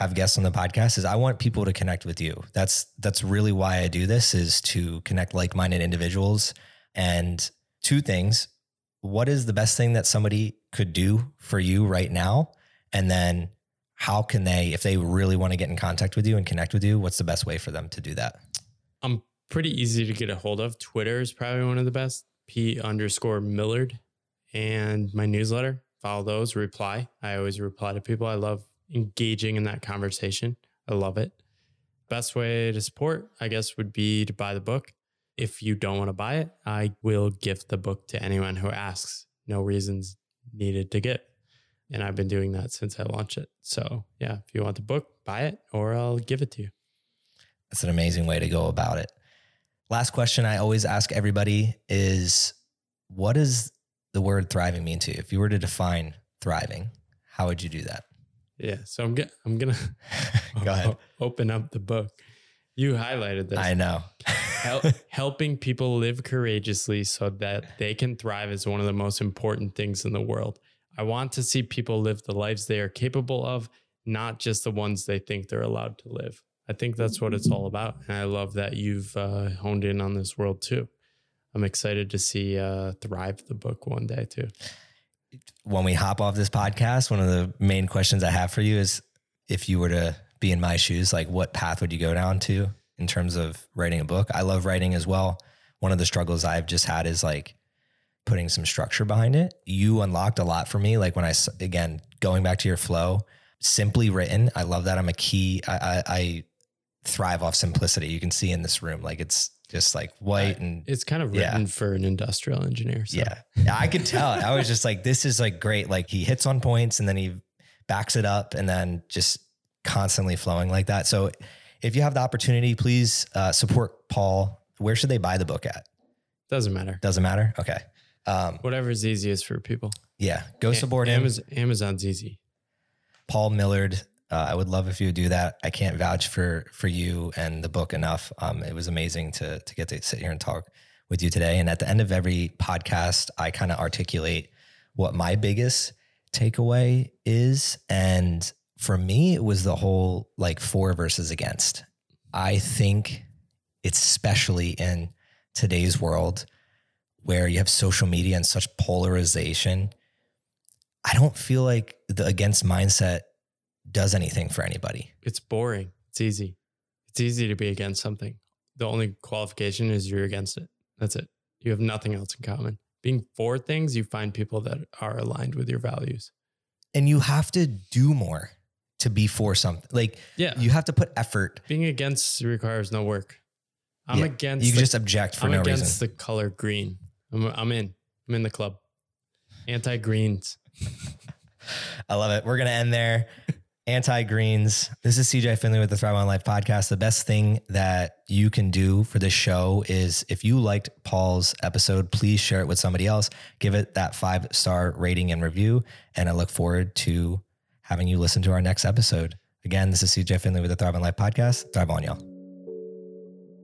have guests on the podcast is I want people to connect with you. That's that's really why I do this is to connect like-minded individuals. And two things. What is the best thing that somebody could do for you right now? And then how can they, if they really want to get in contact with you and connect with you, what's the best way for them to do that? I'm pretty easy to get a hold of. Twitter is probably one of the best. P underscore Millerd and my newsletter. Follow those, reply. I always reply to people. I love engaging in that conversation. I love it. Best way to support, I guess, would be to buy the book. If you don't want to buy it, I will gift the book to anyone who asks. No reasons needed to get. And I've been doing that since I launched it. So, yeah, if you want the book, buy it or I'll give it to you. That's an amazing way to go about it. Last question I always ask everybody is what does the word thriving mean to you? If you were to define thriving, how would you do that? Yeah. So I'm, get, I'm to <laughs> Go ahead. <laughs> open up the book. You highlighted this. I know. Hel- <laughs> helping people live courageously so that they can thrive is one of the most important things in the world. I want to see people live the lives they are capable of, not just the ones they think they're allowed to live. I think that's what it's all about. And I love that you've uh, honed in on this world too. I'm excited to see uh, Thrive the book one day too. When we hop off this podcast, one of the main questions I have for you is if you were to be in my shoes, like what path would you go down to in terms of writing a book? I love writing as well. One of the struggles I've just had is like putting some structure behind it. You unlocked a lot for me. Like when I, again, going back to your flow, simply written. I love that. I'm a key. I, I, I thrive off simplicity. You can see in this room, like it's just like white and It's kind of Yeah. written for an industrial engineer. So. yeah. Yeah, I could tell. I was just like, this is like great. Like he hits on points and then he backs it up and then just constantly flowing like that. So if you have the opportunity, please uh, support Paul. Where should they buy the book at? Doesn't matter. Doesn't matter. Okay. Um, Whatever's easiest for people. yeah. Go support A- him. Amazon, Amazon's easy. Paul Millerd. Uh, I would love if you would do that. I can't vouch for for you and the book enough. Um, it was amazing to to get to sit here and talk with you today. And at the end of every podcast, I kind of articulate what my biggest takeaway is. And for me, it was the whole like for versus against. I think, it's especially in today's world where you have social media and such polarization, I don't feel like the against mindset does anything for anybody. It's boring. It's easy. It's easy to be against something. The only qualification is you're against it. That's it. You have nothing else in common. Being for things, you find people that are aligned with your values. And you have to do more to be for something. Like Yeah. you have to put effort. Being against requires no work. I'm Yeah. against You the, just object for I'm no against reason. the color green. I'm, I'm in. I'm in the club. Anti greens. <laughs> I love it. We're going to end there. Anti greens. This is CJ Finley with the Thrive on Life podcast. The best thing that you can do for this show is if you liked Paul's episode, please share it with somebody else. Give it that five star rating and review. And I look forward to having you listen to our next episode. Again, this is CJ Finley with the Thrive on Life podcast. Thrive on, y'all.